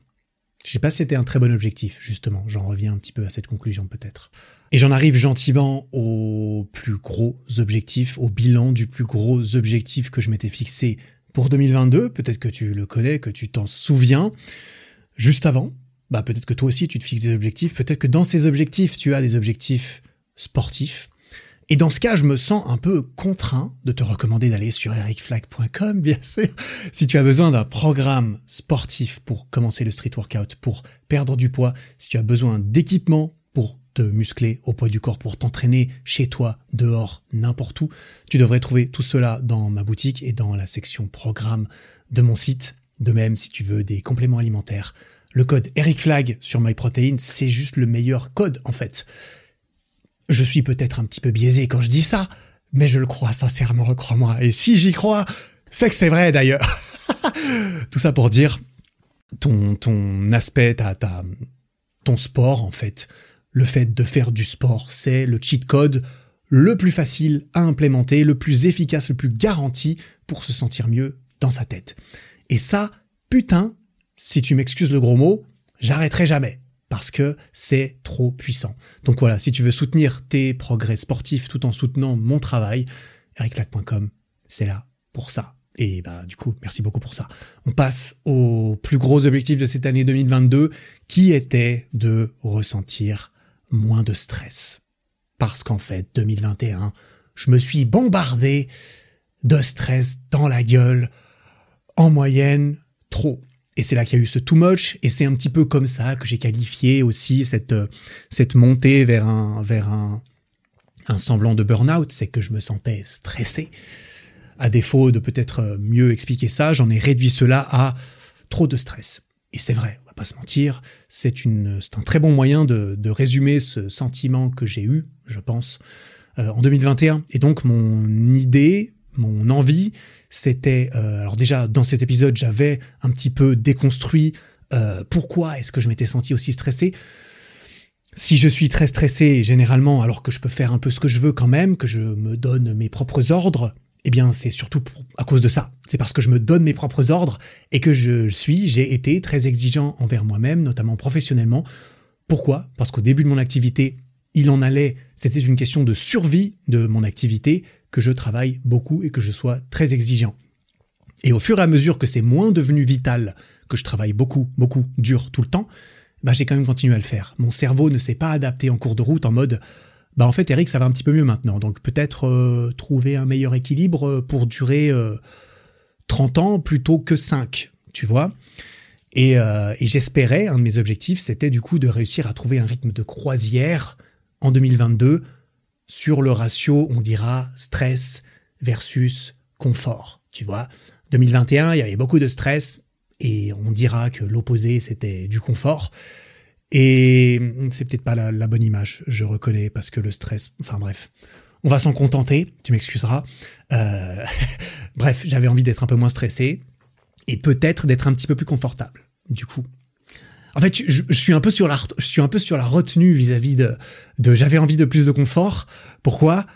[SPEAKER 1] Je sais pas si c'était un très bon objectif, justement. J'en reviens un petit peu à cette conclusion peut-être. Et j'en arrive gentiment au plus gros objectif, au bilan du plus gros objectif que je m'étais fixé pour 2022. Peut-être que tu le connais, que tu t'en souviens. Juste avant, bah peut-être que toi aussi tu te fixes des objectifs. Peut-être que dans ces objectifs, tu as des objectifs sportifs. Et dans ce cas, je me sens un peu contraint de te recommander d'aller sur ericflag.com, bien sûr, si tu as besoin d'un programme sportif pour commencer le street workout, pour perdre du poids, si tu as besoin d'équipement pour te muscler au poids du corps, pour t'entraîner chez toi, dehors, n'importe où, tu devrais trouver tout cela dans ma boutique et dans la section programme de mon site. De même, si tu veux des compléments alimentaires, le code EricFlag sur MyProtein, c'est juste le meilleur code en fait. Je suis peut-être un petit peu biaisé quand je dis ça, mais je le crois sincèrement, crois-moi. Et si j'y crois, c'est que c'est vrai d'ailleurs. Tout ça pour dire ton, aspect, ton sport en fait. Le fait de faire du sport, c'est le cheat code le plus facile à implémenter, le plus efficace, le plus garanti pour se sentir mieux dans sa tête. Et ça, putain, si tu m'excuses le gros mot, j'arrêterai jamais parce que c'est trop puissant. Donc voilà, si tu veux soutenir tes progrès sportifs tout en soutenant mon travail, ericlac.com, c'est là pour ça. Et bah du coup, merci beaucoup pour ça. On passe au plus gros objectif de cette année 2022 qui était de ressentir moins de stress. Parce qu'en fait, 2021, je me suis bombardé de stress dans la gueule, en moyenne, trop. Et c'est là qu'il y a eu ce too much, et c'est un petit peu comme ça que j'ai qualifié aussi cette, euh, cette montée vers un, vers un, un semblant de burn-out, c'est que je me sentais stressé. À défaut de peut-être mieux expliquer ça, j'en ai réduit cela à trop de stress. Et c'est vrai, on va pas se mentir, c'est un très bon moyen de, de résumer ce sentiment que j'ai eu, je pense, euh, en 2021. Et donc mon idée, mon envie, c'était euh, alors déjà dans cet épisode j'avais un petit peu déconstruit euh, pourquoi est-ce que je m'étais senti aussi stressé. Si je suis très stressé généralement alors que je peux faire un peu ce que je veux quand même, que je me donne mes propres ordres eh bien c'est surtout à cause de ça. C'est parce que je me donne mes propres ordres et que je suis, j'ai été très exigeant envers moi-même, notamment professionnellement. Pourquoi? Parce qu'au début de mon activité, il en allait, c'était une question de survie de mon activité, que je travaille beaucoup et que je sois très exigeant. Et au fur et à mesure que c'est moins devenu vital, que je travaille beaucoup, beaucoup, dur tout le temps, bah j'ai quand même continué à le faire. Mon cerveau ne s'est pas adapté en cours de route en mode bah en fait Eric ça va un petit peu mieux maintenant. Donc peut-être euh, trouver un meilleur équilibre euh, pour durer 30 euh, ans plutôt que 5, tu vois. Et, et j'espérais, un de mes objectifs, c'était du coup de réussir à trouver un rythme de croisière en 2022 sur le ratio, on dira, stress versus confort, tu vois. 2021, il y avait beaucoup de stress et on dira que l'opposé, c'était du confort. Et c'est peut-être pas la, bonne image, je reconnais, parce que le stress, enfin bref, on va s'en contenter, tu m'excuseras. Euh, bref, j'avais envie d'être un peu moins stressé et peut-être d'être un petit peu plus confortable, du coup. En fait, je, suis un peu sur la, je suis un peu sur la retenue vis-à-vis de, j'avais envie de plus de confort. Pourquoi?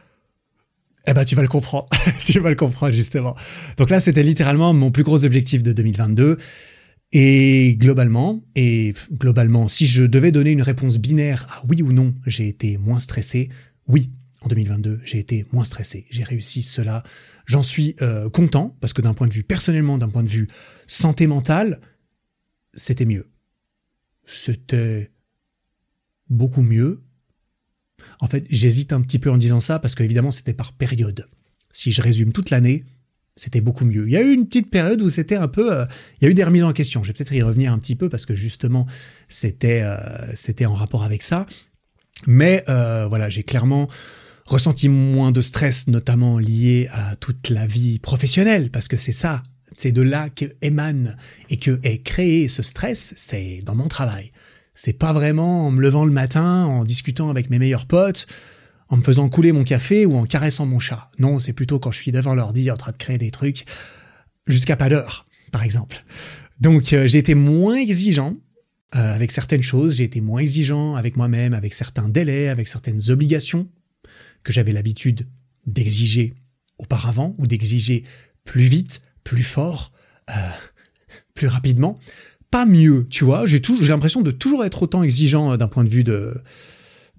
[SPEAKER 1] Eh ben, tu vas le comprendre. tu vas le comprendre, justement. Donc là, c'était littéralement mon plus gros objectif de 2022. Et globalement, et globalement, si je devais donner une réponse binaire à oui ou non, j'ai été moins stressé. Oui, en 2022, j'ai été moins stressé. J'ai réussi cela. J'en suis euh, content parce que d'un point de vue personnellement, d'un point de vue santé mentale, c'était mieux. C'était beaucoup mieux. En fait, j'hésite un petit peu en disant ça parce qu'évidemment, c'était par période. Si je résume toute l'année, c'était beaucoup mieux. Il y a eu une petite période où c'était un peu, euh, il y a eu des remises en question. Je vais peut-être y revenir un petit peu parce que justement, c'était, euh, c'était en rapport avec ça. Mais euh, voilà, j'ai clairement ressenti moins de stress, notamment lié à toute la vie professionnelle, parce que c'est ça, c'est de là que émane et que est créé ce stress, c'est dans mon travail. C'est pas vraiment en me levant le matin, en discutant avec mes meilleurs potes, en me faisant couler mon café ou en caressant mon chat. Non, c'est plutôt quand je suis devant l'ordi en train de créer des trucs jusqu'à pas d'heure, par exemple. Donc euh, j'ai été moins exigeant euh, avec certaines choses, j'ai été moins exigeant avec moi-même, avec certains délais, avec certaines obligations que j'avais l'habitude d'exiger auparavant ou d'exiger plus vite, plus fort, euh, plus rapidement. Pas mieux, tu vois. J'ai l'impression de toujours être autant exigeant d'un point de vue de,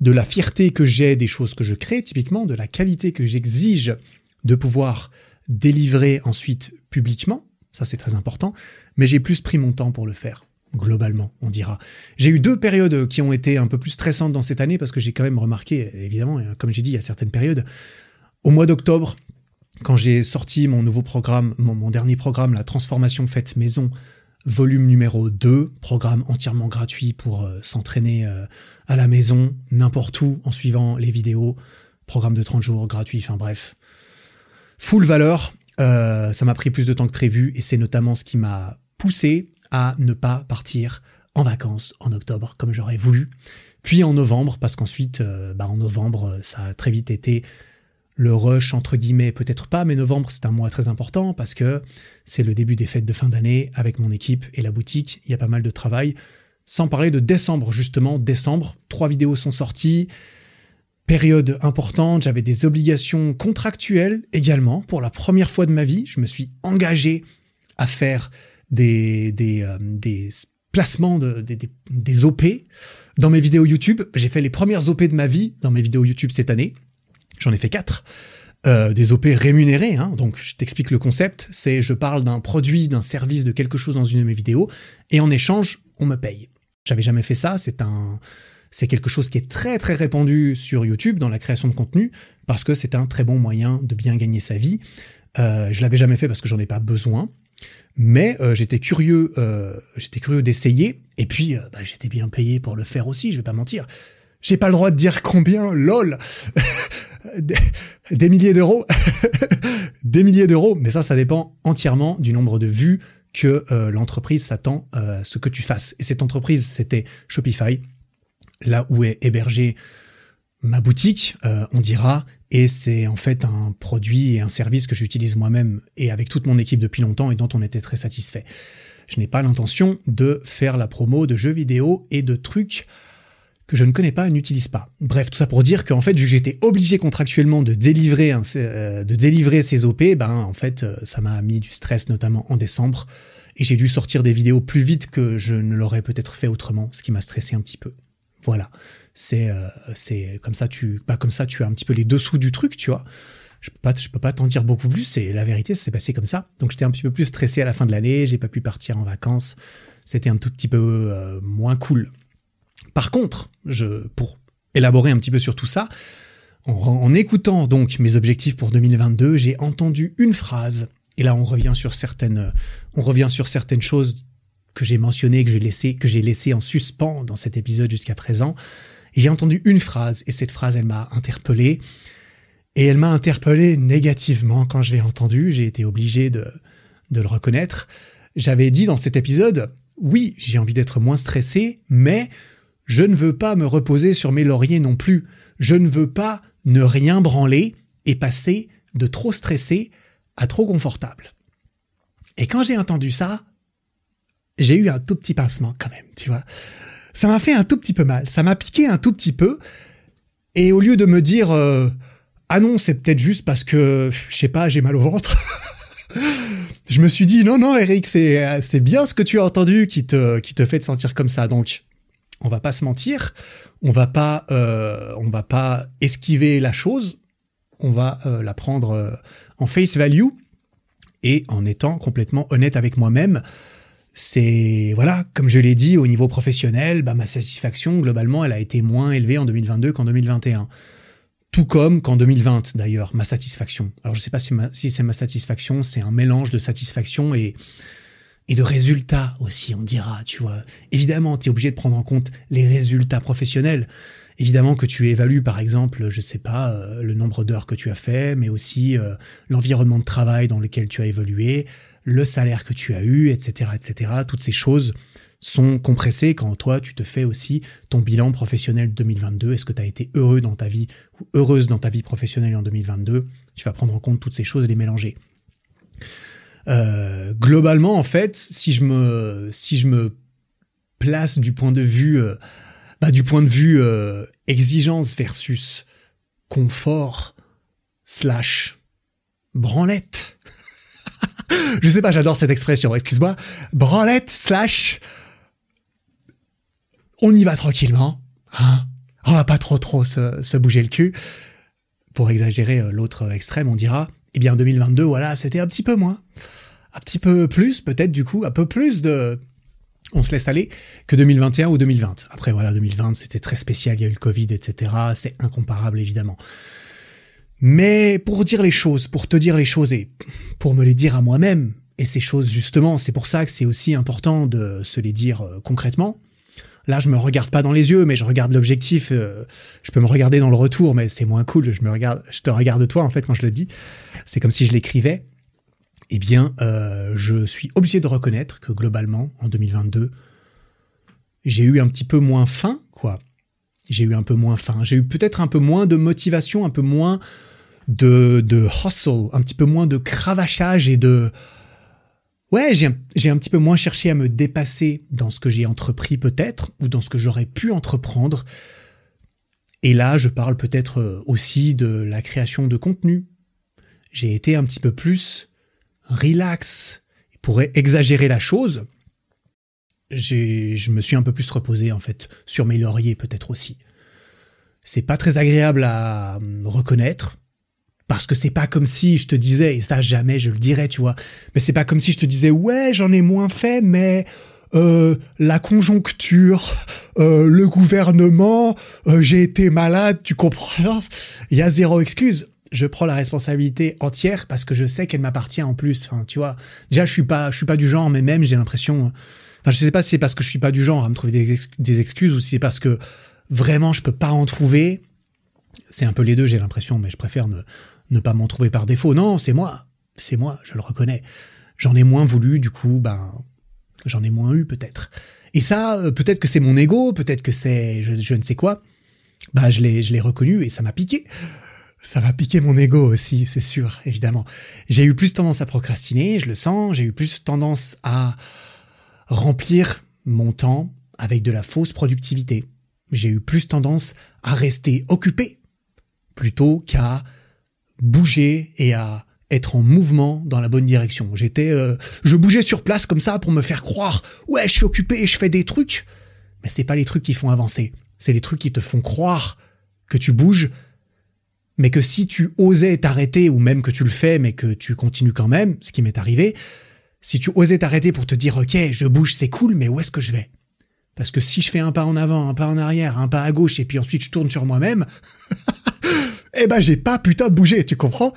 [SPEAKER 1] de la fierté que j'ai des choses que je crée, typiquement, de la qualité que j'exige de pouvoir délivrer ensuite publiquement, ça c'est très important, mais j'ai plus pris mon temps pour le faire, globalement, on dira. J'ai eu deux périodes qui ont été un peu plus stressantes dans cette année, parce que j'ai quand même remarqué, évidemment, comme j'ai dit, il y a certaines périodes, au mois d'octobre, quand j'ai sorti mon nouveau programme, mon, dernier programme, la transformation faite maison, volume numéro 2, programme entièrement gratuit pour euh, s'entraîner euh, à la maison, n'importe où, en suivant les vidéos, programme de 30 jours gratuit, enfin bref. Full valeur, euh, ça m'a pris plus de temps que prévu et c'est notamment ce qui m'a poussé à ne pas partir en vacances en octobre comme j'aurais voulu. Puis en novembre, parce qu'ensuite, bah, en novembre, ça a très vite été le rush, entre guillemets, peut-être pas, mais novembre, c'est un mois très important parce que c'est le début des fêtes de fin d'année avec mon équipe et la boutique. Il y a pas mal de travail. Sans parler de décembre, justement. Décembre, trois vidéos sont sorties. Période importante, j'avais des obligations contractuelles également. Pour la première fois de ma vie, je me suis engagé à faire des, euh, placements, de, des, des OP dans mes vidéos YouTube. J'ai fait les premières OP de ma vie dans mes vidéos YouTube cette année. J'en ai fait quatre. Euh, des OP rémunérés, hein. donc je t'explique le concept, c'est je parle d'un produit, d'un service, de quelque chose dans une de mes vidéos, et en échange, on me paye. J'avais jamais fait ça, c'est un, c'est quelque chose qui est très très répandu sur YouTube dans la création de contenu, parce que c'est un très bon moyen de bien gagner sa vie. Euh, je l'avais jamais fait parce que j'en ai pas besoin, mais euh, j'étais curieux, euh, j'étais curieux d'essayer, et puis bah, j'étais bien payé pour le faire aussi, je vais pas mentir. J'ai pas le droit de dire combien, lol. des, milliers d'euros. des milliers d'euros. Mais ça, ça dépend entièrement du nombre de vues que euh, l'entreprise s'attend euh, à ce que tu fasses. Et cette entreprise, c'était Shopify, là où est hébergée ma boutique, euh, on dira, et c'est en fait un produit et un service que j'utilise moi-même et avec toute mon équipe depuis longtemps et dont on était très satisfait. Je n'ai pas l'intention de faire la promo de jeux vidéo et de trucs que je ne connais pas et n'utilise pas. Bref, tout ça pour dire qu'en fait, vu que j'étais obligé contractuellement de délivrer, euh, de délivrer ces OP, ben en fait, euh, ça m'a mis du stress, notamment en décembre, et j'ai dû sortir des vidéos plus vite que je ne l'aurais peut-être fait autrement, ce qui m'a stressé un petit peu. Voilà, c'est euh, comme ça, tu, pas comme ça, tu as un petit peu les dessous du truc, tu vois. Je peux pas, je peux pas t'en dire beaucoup plus. Et la vérité, c'est passé comme ça. Donc j'étais un petit peu plus stressé à la fin de l'année. J'ai pas pu partir en vacances. C'était un tout petit peu moins cool. Par contre, je, pour élaborer un petit peu sur tout ça, en, écoutant donc mes objectifs pour 2022, j'ai entendu une phrase, et là on revient sur certaines, on revient sur certaines choses que j'ai mentionnées, que j'ai laissé, que j'ai laissé en suspens dans cet épisode jusqu'à présent. J'ai entendu une phrase, et cette phrase, elle m'a interpellé. Et elle m'a interpellé négativement quand je l'ai entendue. J'ai été obligé de, de le reconnaître. J'avais dit dans cet épisode, oui, j'ai envie d'être moins stressé, mais je ne veux pas me reposer sur mes lauriers non plus. Je ne veux pas ne rien branler et passer de trop stressé à trop confortable. Et quand j'ai entendu ça, j'ai eu un tout petit pincement quand même, tu vois. Ça m'a fait un tout petit peu mal, ça m'a piqué un tout petit peu. Et au lieu de me dire euh, ah non, c'est peut-être juste parce que je sais pas, j'ai mal au ventre. je me suis dit non non Eric, c'est c'est bien ce que tu as entendu qui te qui te fait te sentir comme ça. Donc on va pas se mentir, on va pas, euh, on va pas esquiver la chose, on va euh, la prendre euh, en face value et en étant complètement honnête avec moi-même. C'est voilà, comme je l'ai dit au niveau professionnel, bah, ma satisfaction globalement, elle a été moins élevée en 2022 qu'en 2021. Tout comme qu'en 2020 d'ailleurs, ma satisfaction. Alors je sais pas si, si c'est ma satisfaction, c'est un mélange de satisfaction et et de résultats aussi, on dira, tu vois. Évidemment, tu es obligé de prendre en compte les résultats professionnels. Évidemment que tu évalues, par exemple, je sais pas, euh, le nombre d'heures que tu as fait, mais aussi euh, l'environnement de travail dans lequel tu as évolué, le salaire que tu as eu, etc., etc. Toutes ces choses sont compressées quand toi, tu te fais aussi ton bilan professionnel 2022. Est-ce que tu as été heureux dans ta vie ou heureuse dans ta vie professionnelle en 2022 Tu vas prendre en compte toutes ces choses et les mélanger. Euh, globalement, en fait, si je me, si je me place du point de vue, euh, bah, du point de vue euh, exigence versus confort slash branlette. je sais pas, j'adore cette expression, excuse-moi. Branlette slash on y va tranquillement. Hein on va pas trop trop se, se bouger le cul. Pour exagérer l'autre extrême, on dira eh bien, 2022, voilà, c'était un petit peu moins. Un petit peu plus, peut-être, du coup, un peu plus de. On se laisse aller que 2021 ou 2020. Après, voilà, 2020, c'était très spécial, il y a eu le Covid, etc. C'est incomparable, évidemment. Mais pour dire les choses, pour te dire les choses et pour me les dire à moi-même, et ces choses, justement, c'est pour ça que c'est aussi important de se les dire euh, concrètement, Là, je me regarde pas dans les yeux, mais je regarde l'objectif. Euh, je peux me regarder dans le retour, mais c'est moins cool. Je me regarde, je te regarde toi en fait quand je le dis. C'est comme si je l'écrivais. Eh bien, euh, je suis obligé de reconnaître que globalement, en 2022, j'ai eu un petit peu moins faim, quoi. J'ai eu un peu moins faim. J'ai eu peut-être un peu moins de motivation, un peu moins de, de hustle, un petit peu moins de cravachage et de Ouais, j'ai un, petit peu moins cherché à me dépasser dans ce que j'ai entrepris peut-être, ou dans ce que j'aurais pu entreprendre. Et là, je parle peut-être euh, aussi de la création de contenu. J'ai été un petit peu plus relax. Pour exagérer la chose, je me suis un peu plus reposé en fait sur mes lauriers peut-être aussi. C'est pas très agréable à hum, reconnaître, parce que c'est pas comme si je te disais, et ça jamais je le dirais, tu vois, mais c'est pas comme si je te disais, ouais, j'en ai moins fait, mais euh, la conjoncture, euh, le gouvernement, euh, j'ai été malade, tu comprends? Il y a zéro excuse. Je prends la responsabilité entière parce que je sais qu'elle m'appartient en plus. Enfin, tu vois, déjà je suis pas, je suis pas du genre, mais même j'ai l'impression. Enfin, je sais pas si c'est parce que je suis pas du genre à me trouver des, excuses ou si c'est parce que vraiment je peux pas en trouver. C'est un peu les deux, j'ai l'impression, mais je préfère ne, ne pas m'en trouver par défaut. Non, c'est moi. C'est moi, je le reconnais. J'en ai moins voulu, du coup, ben, j'en ai moins eu peut-être. Et ça, euh, peut-être que c'est mon ego, peut-être que c'est je, ne sais quoi. Bah, je l'ai, je l'ai reconnu et ça m'a piqué. Ça m'a piqué mon ego aussi, c'est sûr, évidemment. J'ai eu plus tendance à procrastiner, je le sens. J'ai eu plus tendance à remplir mon temps avec de la fausse productivité. j'ai eu plus tendance à rester occupé plutôt qu'à bouger et à être en mouvement dans la bonne direction. J'étais, euh, je bougeais sur place comme ça pour me faire croire, ouais, je suis occupé et je fais des trucs. Mais c'est pas les trucs qui font avancer. C'est les trucs qui te font croire que tu bouges, mais que si tu osais t'arrêter ou même que tu le fais, mais que tu continues quand même, ce qui m'est arrivé, si tu osais t'arrêter pour te dire, ok, je bouge, c'est cool, mais où est-ce que je vais? Parce que si je fais un pas en avant, un pas en arrière, un pas à gauche, et puis ensuite je tourne sur moi-même, eh ben j'ai pas putain de bouger, tu comprends?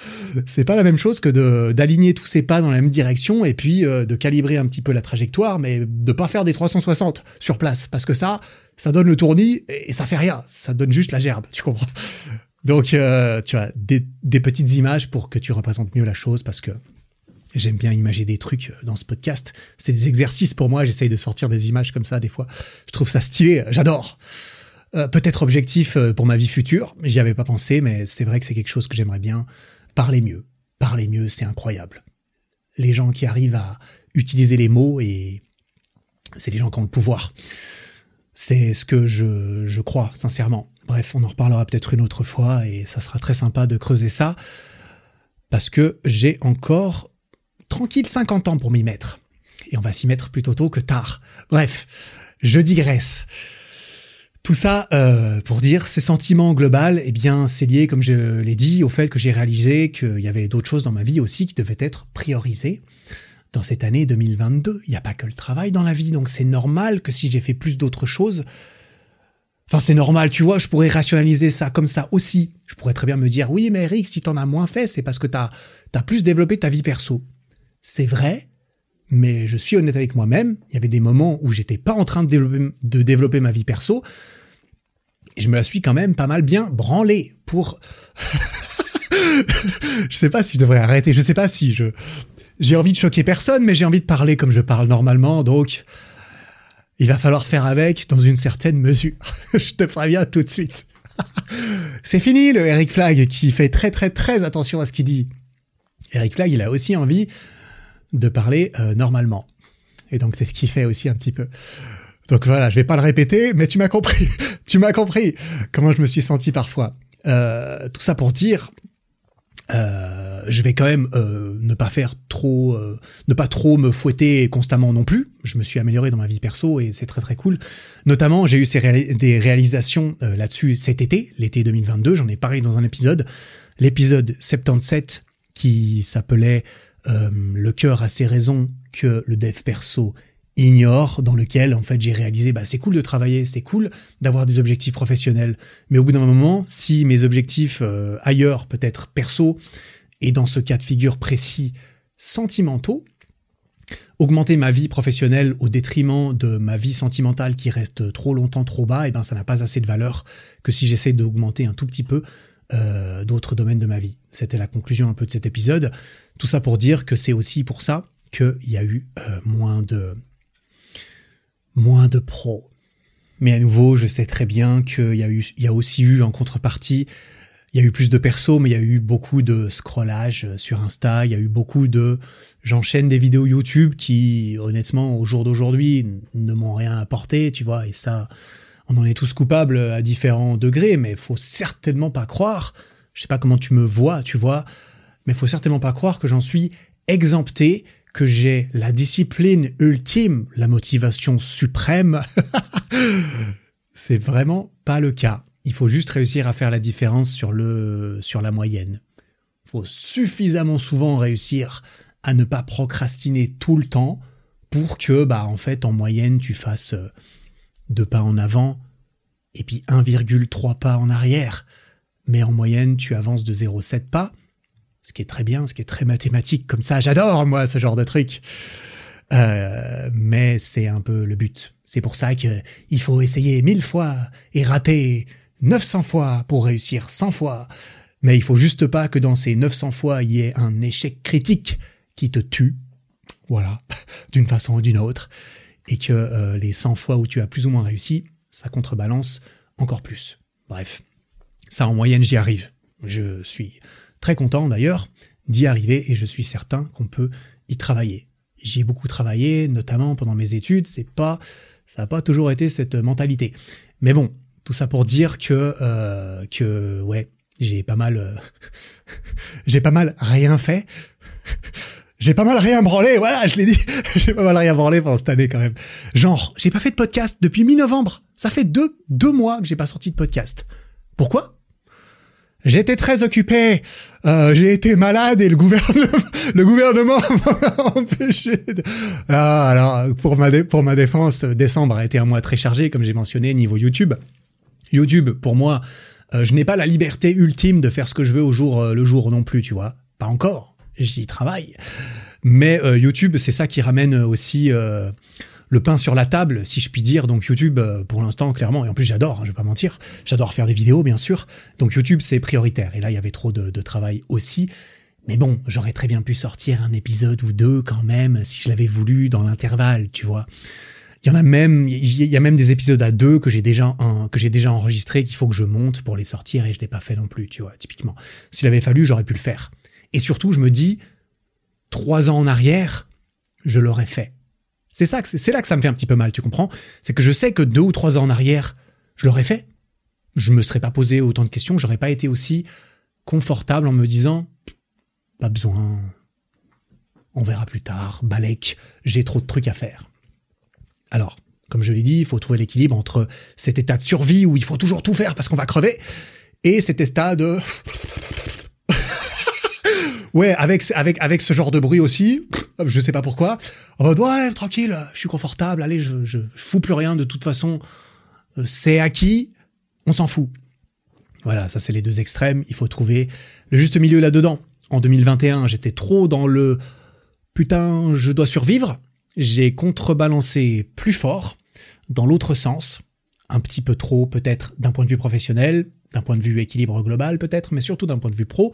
[SPEAKER 1] C'est pas la même chose que d'aligner tous ces pas dans la même direction et puis euh, de calibrer un petit peu la trajectoire, mais de pas faire des 360 sur place, parce que ça, ça donne le tournis et ça fait rien, ça donne juste la gerbe, tu comprends? Donc euh, tu vois des, des petites images pour que tu représentes mieux la chose, parce que J'aime bien imaginer des trucs euh, dans ce podcast. C'est des exercices pour moi. J'essaye de sortir des images comme ça des fois. Je trouve ça stylé. J'adore. Euh, peut-être objectif euh, pour ma vie future. J'y avais pas pensé, mais c'est vrai que c'est quelque chose que j'aimerais bien. Parler mieux. Parler mieux, c'est incroyable. Les gens qui arrivent à utiliser les mots et c'est les gens qui ont le pouvoir. C'est ce que je, je crois, sincèrement. Bref, on en reparlera peut-être une autre fois et ça sera très sympa de creuser ça parce que j'ai encore tranquille 50 ans pour m'y mettre. Et on va s'y mettre plutôt tôt que tard. Bref, je digresse. Tout ça euh, pour dire ces sentiments globaux, eh bien, c'est lié, comme je l'ai dit, au fait que j'ai réalisé qu'il y avait d'autres choses dans ma vie aussi qui devaient être priorisées dans cette année 2022. Il n'y a pas que le travail dans la vie, donc c'est normal que si j'ai fait plus d'autres choses, enfin c'est normal, tu vois, je pourrais rationaliser ça comme ça aussi. Je pourrais très bien me dire, oui, mais Eric, si t'en as moins fait, c'est parce que t'as as plus développé ta vie perso. C'est vrai, mais je suis honnête avec moi-même. Il y avait des moments où j'étais pas en train de développer, ma vie perso et je me la suis quand même pas mal bien branlée pour. je sais pas si je devrais arrêter. Je sais pas si je. J'ai envie de choquer personne, mais j'ai envie de parler comme je parle normalement, donc il va falloir faire avec dans une certaine mesure. je te préviens tout de suite. C'est fini le Eric Flag qui fait très très très attention à ce qu'il dit. Eric Flag, il a aussi envie de parler euh, normalement. Et donc c'est ce qu'il fait aussi un petit peu. Donc voilà, je vais pas le répéter, mais tu m'as compris. tu m'as compris comment je me suis senti parfois. Euh, tout ça pour dire, euh, je vais quand même ne pas faire trop, ne pas trop me fouetter constamment non plus. Je me suis amélioré dans ma vie perso et c'est très très cool. Notamment, j'ai eu des réalisations là-dessus cet été, l'été 2022. J'en ai parlé dans un épisode, l'épisode 77 qui s'appelait Le cœur a ses raisons que le dev perso ignore, dans lequel en fait j'ai réalisé bah c'est cool de travailler, c'est cool d'avoir des objectifs professionnels, mais au bout d'un moment, si mes objectifs euh, ailleurs, peut-être perso, et dans ce cas de figure précis, sentimentaux, augmenter ma vie professionnelle au détriment de ma vie sentimentale qui reste trop longtemps trop bas, et eh ben ça n'a pas assez de valeur que si j'essaie d'augmenter un tout petit peu euh, d'autres domaines de ma vie. C'était la conclusion un peu de cet épisode. Tout ça pour dire que c'est aussi pour ça qu'il y a eu euh, moins de moins de pros. Mais à nouveau, je sais très bien qu'il y a eu, il y a aussi eu en contrepartie, il y a eu plus de persos, mais il y a eu beaucoup de scrollage sur Insta, il y a eu beaucoup de, j'enchaîne des vidéos YouTube qui, honnêtement, au jour d'aujourd'hui, ne m'ont rien apporté, tu vois, et ça, on en est tous coupables à différents degrés, mais faut certainement pas croire, je sais pas comment tu me vois, tu vois, mais faut certainement pas croire que j'en suis exempté que j'ai la discipline ultime, la motivation suprême. c'est vraiment pas le cas. Il faut juste réussir à faire la différence sur le sur la moyenne. Faut suffisamment souvent réussir à ne pas procrastiner tout le temps pour que bah en fait en moyenne tu fasses euh, deux pas en avant et puis 1,3 pas en arrière. Mais en moyenne, tu avances de 0,7 pas ce qui est très bien, ce qui est très mathématique comme ça. J'adore moi ce genre de truc. Euh, mais c'est un peu le but. C'est pour ça qu'il faut essayer mille fois et rater 900 fois pour réussir 100 fois. Mais il faut juste pas que dans ces 900 fois, il y ait un échec critique qui te tue. Voilà, d'une façon ou d'une autre. Et que euh, les 100 fois où tu as plus ou moins réussi, ça contrebalance encore plus. Bref, ça en moyenne, j'y arrive. Je suis Très content d'ailleurs d'y arriver et je suis certain qu'on peut y travailler. J'y ai beaucoup travaillé, notamment pendant mes études, c'est pas, ça n'a pas toujours été cette mentalité. Mais bon, Tout ça pour dire que, euh, que ouais, j'ai pas mal, euh, j'ai pas mal rien fait. J'ai pas mal rien branlé, voilà, je l'ai dit. j'ai pas mal rien branlé pendant cette année quand même. Genre, j'ai pas fait de podcast depuis mi-novembre. Ça fait deux, deux mois que j'ai pas sorti de podcast. Pourquoi? J'étais très occupé. Euh, j'ai été malade et le gouvernement, le gouvernement m'a empêché. De... Ah, alors pour ma pour ma défense, décembre a été un mois très chargé, comme j'ai mentionné niveau YouTube. YouTube, pour moi, euh, je n'ai pas la liberté ultime de faire ce que je veux au jour euh, le jour non plus, tu vois. Pas encore. J'y travaille. Mais euh, YouTube, c'est ça qui ramène aussi le pain sur la table, si je puis dire. Donc YouTube, euh, pour l'instant, clairement, et en plus j'adore, hein, je vais pas mentir, j'adore faire des vidéos, bien sûr. Donc YouTube, c'est prioritaire. Et là, il y avait trop de, travail aussi. Mais bon, j'aurais très bien pu sortir un épisode ou deux quand même, si je l'avais voulu, dans l'intervalle, tu vois. Il y en a même, il y a même des épisodes à deux que j'ai déjà que j'ai déjà enregistrés qu'il faut que je monte pour les sortir et je l'ai pas fait non plus, tu vois, typiquement. S'il avait fallu, j'aurais pu le faire. Et surtout, je me dis, trois ans en arrière, je l'aurais fait. C'est ça, c'est là que ça me fait un petit peu mal, tu comprends? C'est que je sais que deux ou trois ans en arrière, je l'aurais fait. Je me serais pas posé autant de questions, j'aurais pas été aussi confortable en me disant pas besoin, on verra plus tard, Balek, j'ai trop de trucs à faire. Alors, comme je l'ai dit, il faut trouver l'équilibre entre cet état de survie où il faut toujours tout faire parce qu'on va crever et cet état de Ouais, avec, avec, ce genre de bruit aussi, je sais pas pourquoi. En mode, ouais, tranquille, je suis confortable, allez, je, je, fous plus rien, de toute façon, euh, c'est acquis, on s'en fout. Voilà, ça c'est les deux extrêmes, il faut trouver le juste milieu là-dedans. En 2021, j'étais trop dans le putain, je dois survivre. J'ai contrebalancé plus fort, dans l'autre sens, un petit peu trop peut-être d'un point de vue professionnel, d'un point de vue équilibre global peut-être, mais surtout d'un point de vue pro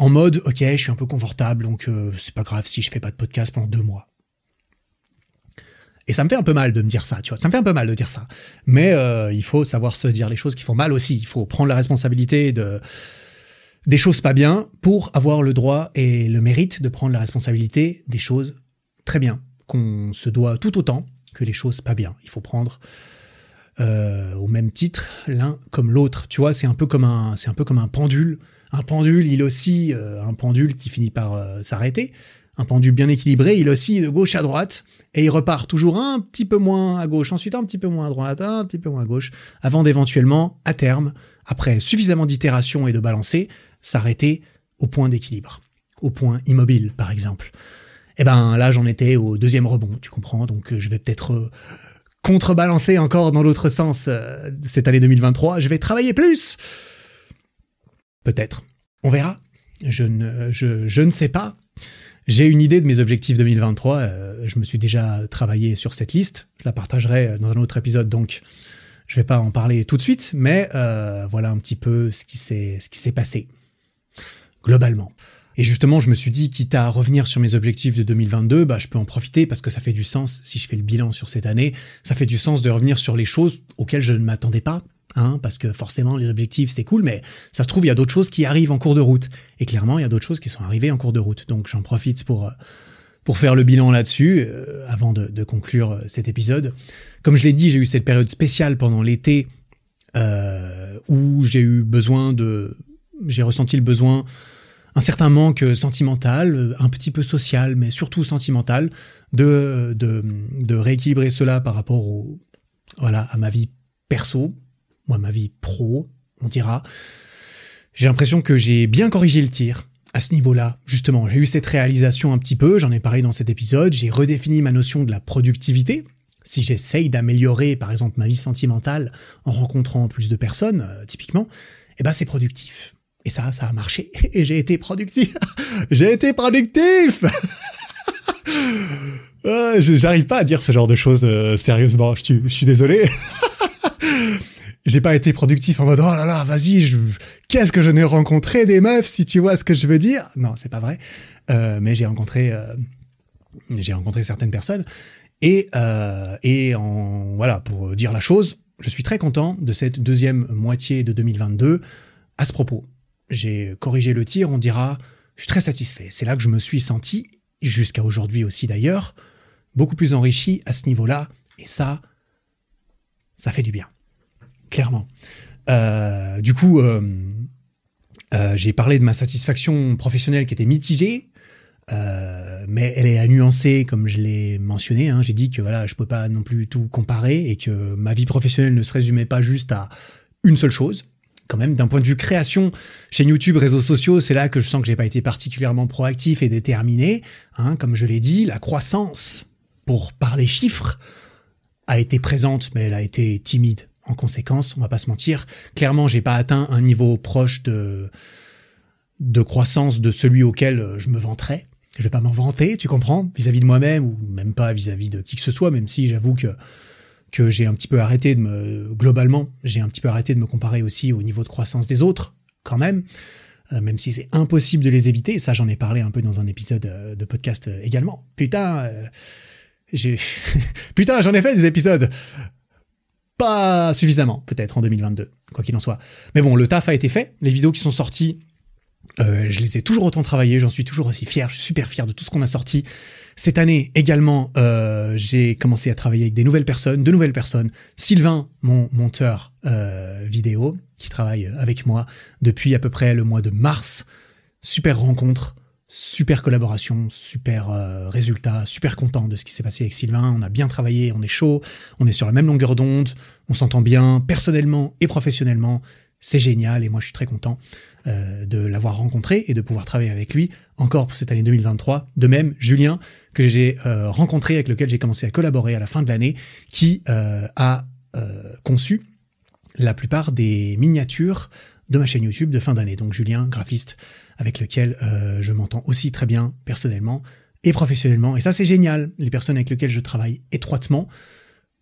[SPEAKER 1] en mode ok je suis un peu confortable donc euh, c'est pas grave si je fais pas de podcast pendant deux mois. Et ça me fait un peu mal de me dire ça tu vois. Ça me fait un peu mal de dire ça. Mais euh, il faut savoir se dire les choses qui font mal aussi. Il faut prendre la responsabilité de des choses pas bien pour avoir le droit et le mérite de prendre la responsabilité des choses très bien. Qu'on se doit tout autant que les choses pas bien. Il faut prendre euh, au même titre l'un comme l'autre. Tu vois c'est un peu comme un c'est un peu comme un pendule un pendule, il aussi euh, un pendule qui finit par euh, s'arrêter. Un pendule bien équilibré, il aussi de gauche à droite et il repart toujours un petit peu moins à gauche, ensuite un petit peu moins à droite, un petit peu moins à gauche, avant d'éventuellement, à terme, après suffisamment d'itérations et de balancer, s'arrêter au point d'équilibre, au point immobile par exemple. Eh ben là j'en étais au deuxième rebond, tu comprends, donc euh, je vais peut-être contrebalancer encore dans l'autre sens cette année 2023, je vais travailler plus Peut-être. On verra. Je ne, ne sais pas. J'ai une idée de mes objectifs 2023. Euh, je me suis déjà travaillé sur cette liste. Je la partagerai dans un autre épisode, donc je vais pas en parler tout de suite. Mais euh, voilà un petit peu ce qui s'est ce qui s'est passé globalement. Et justement, je me suis dit, quitte à revenir sur mes objectifs de 2022, bah, je peux en profiter parce que ça fait du sens, si je fais le bilan sur cette année, ça fait du sens de revenir sur les choses auxquelles je ne m'attendais pas, Hein, parce que forcément les objectifs c'est cool, mais ça se trouve il y a d'autres choses qui arrivent en cours de route. Et clairement il y a d'autres choses qui sont arrivées en cours de route. Donc j'en profite pour euh, pour faire le bilan là-dessus euh, avant de, conclure euh, cet épisode. Comme je l'ai dit, j'ai eu cette période spéciale pendant l'été où j'ai eu besoin de, j'ai ressenti le besoin, un certain manque sentimental, un petit peu social, mais surtout sentimental, de de, de rééquilibrer cela par rapport au voilà à ma vie perso ma vie pro, on dira, j'ai l'impression que j'ai bien corrigé le tir à ce niveau-là. Justement, j'ai eu cette réalisation un petit peu, j'en ai parlé dans cet épisode, j'ai redéfini ma notion de la productivité. Si j'essaye d'améliorer, par exemple, ma vie sentimentale en rencontrant plus de personnes, euh, typiquement, eh ben c'est productif. Et ça, ça a marché. Et j'ai été productif. j'ai été productif J'arrive pas à dire ce genre de choses euh, sérieusement. Je suis désolé. J'ai pas été productif en mode oh là là, vas-y, qu'est-ce que je n'ai rencontré des meufs si tu vois ce que je veux dire? Non, c'est pas vrai. Euh, mais j'ai rencontré, euh, j'ai rencontré certaines personnes et euh, et en voilà pour dire la chose, je suis très content de cette deuxième moitié de 2022 à ce propos. J'ai corrigé le tir, on dira, je suis très satisfait. C'est là que je me suis senti jusqu'à aujourd'hui aussi d'ailleurs beaucoup plus enrichi à ce niveau-là et ça, ça fait du bien. Clairement. du coup, j'ai parlé de ma satisfaction professionnelle qui était mitigée. Euh, mais elle est à nuancer, comme je l'ai mentionné. Hein. J'ai dit que voilà, je peux pas non plus tout comparer et que ma vie professionnelle ne se résumait pas juste à une seule chose. Quand même, d'un point de vue création, chaîne YouTube, réseaux sociaux, c'est là que je sens que j'ai pas été particulièrement proactif et déterminé. Hein. Comme je l'ai dit, la croissance, pour parler chiffres, a été présente, mais elle a été timide. En conséquence, on va pas se mentir. Clairement, j'ai pas atteint un niveau proche de croissance de celui auquel je me vanterais je vais pas m'en vanter, tu comprends, vis-à-vis de moi-même ou même pas vis-à-vis de qui que ce soit, même si j'avoue que j'ai un petit peu arrêté de me globalement, j'ai un petit peu arrêté de me comparer aussi au niveau de croissance des autres quand même. Euh, même si c'est impossible de les éviter, ça j'en ai parlé un peu dans un épisode euh, de podcast euh, également. Putain, j'ai putain, j'en ai fait des épisodes pas suffisamment peut-être en 2022, quoi qu'il en soit. Mais bon, le taf a été fait, les vidéos qui sont sorties euh, je les ai toujours autant travaillés, j'en suis toujours aussi fier, je suis super fier de tout ce qu'on a sorti. Cette année également, euh, j'ai commencé à travailler avec des nouvelles personnes, de nouvelles personnes. Sylvain, mon monteur euh, vidéo, qui travaille avec moi depuis à peu près le mois de mars. Super rencontre, super collaboration, super résultat, super content de ce qui s'est passé avec Sylvain. On a bien travaillé, on est chaud, on est sur la même longueur d'onde, on s'entend bien personnellement et professionnellement. C'est génial et moi je suis très content. Euh, de l'avoir rencontré et de pouvoir travailler avec lui encore pour cette année 2023. De même, Julien, que j'ai euh, rencontré, avec lequel j'ai commencé à collaborer à la fin de l'année, qui euh, a conçu la plupart des miniatures de ma chaîne YouTube de fin d'année. Donc Julien, graphiste, avec lequel je m'entends aussi très bien personnellement et professionnellement. Et ça, c'est génial. Les personnes avec lesquelles je travaille étroitement,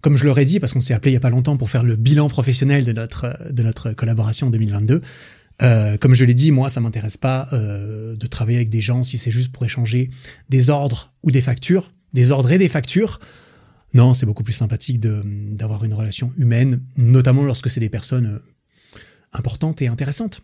[SPEAKER 1] comme je leur ai dit, parce qu'on s'est appelé il y a pas longtemps pour faire le bilan professionnel de notre, de notre collaboration 2022, euh, comme je l'ai dit, moi, ça m'intéresse pas euh, de travailler avec des gens si c'est juste pour échanger des ordres ou des factures, des ordres et des factures. Non, c'est beaucoup plus sympathique d'avoir une relation humaine, notamment lorsque c'est des personnes euh, importantes et intéressantes.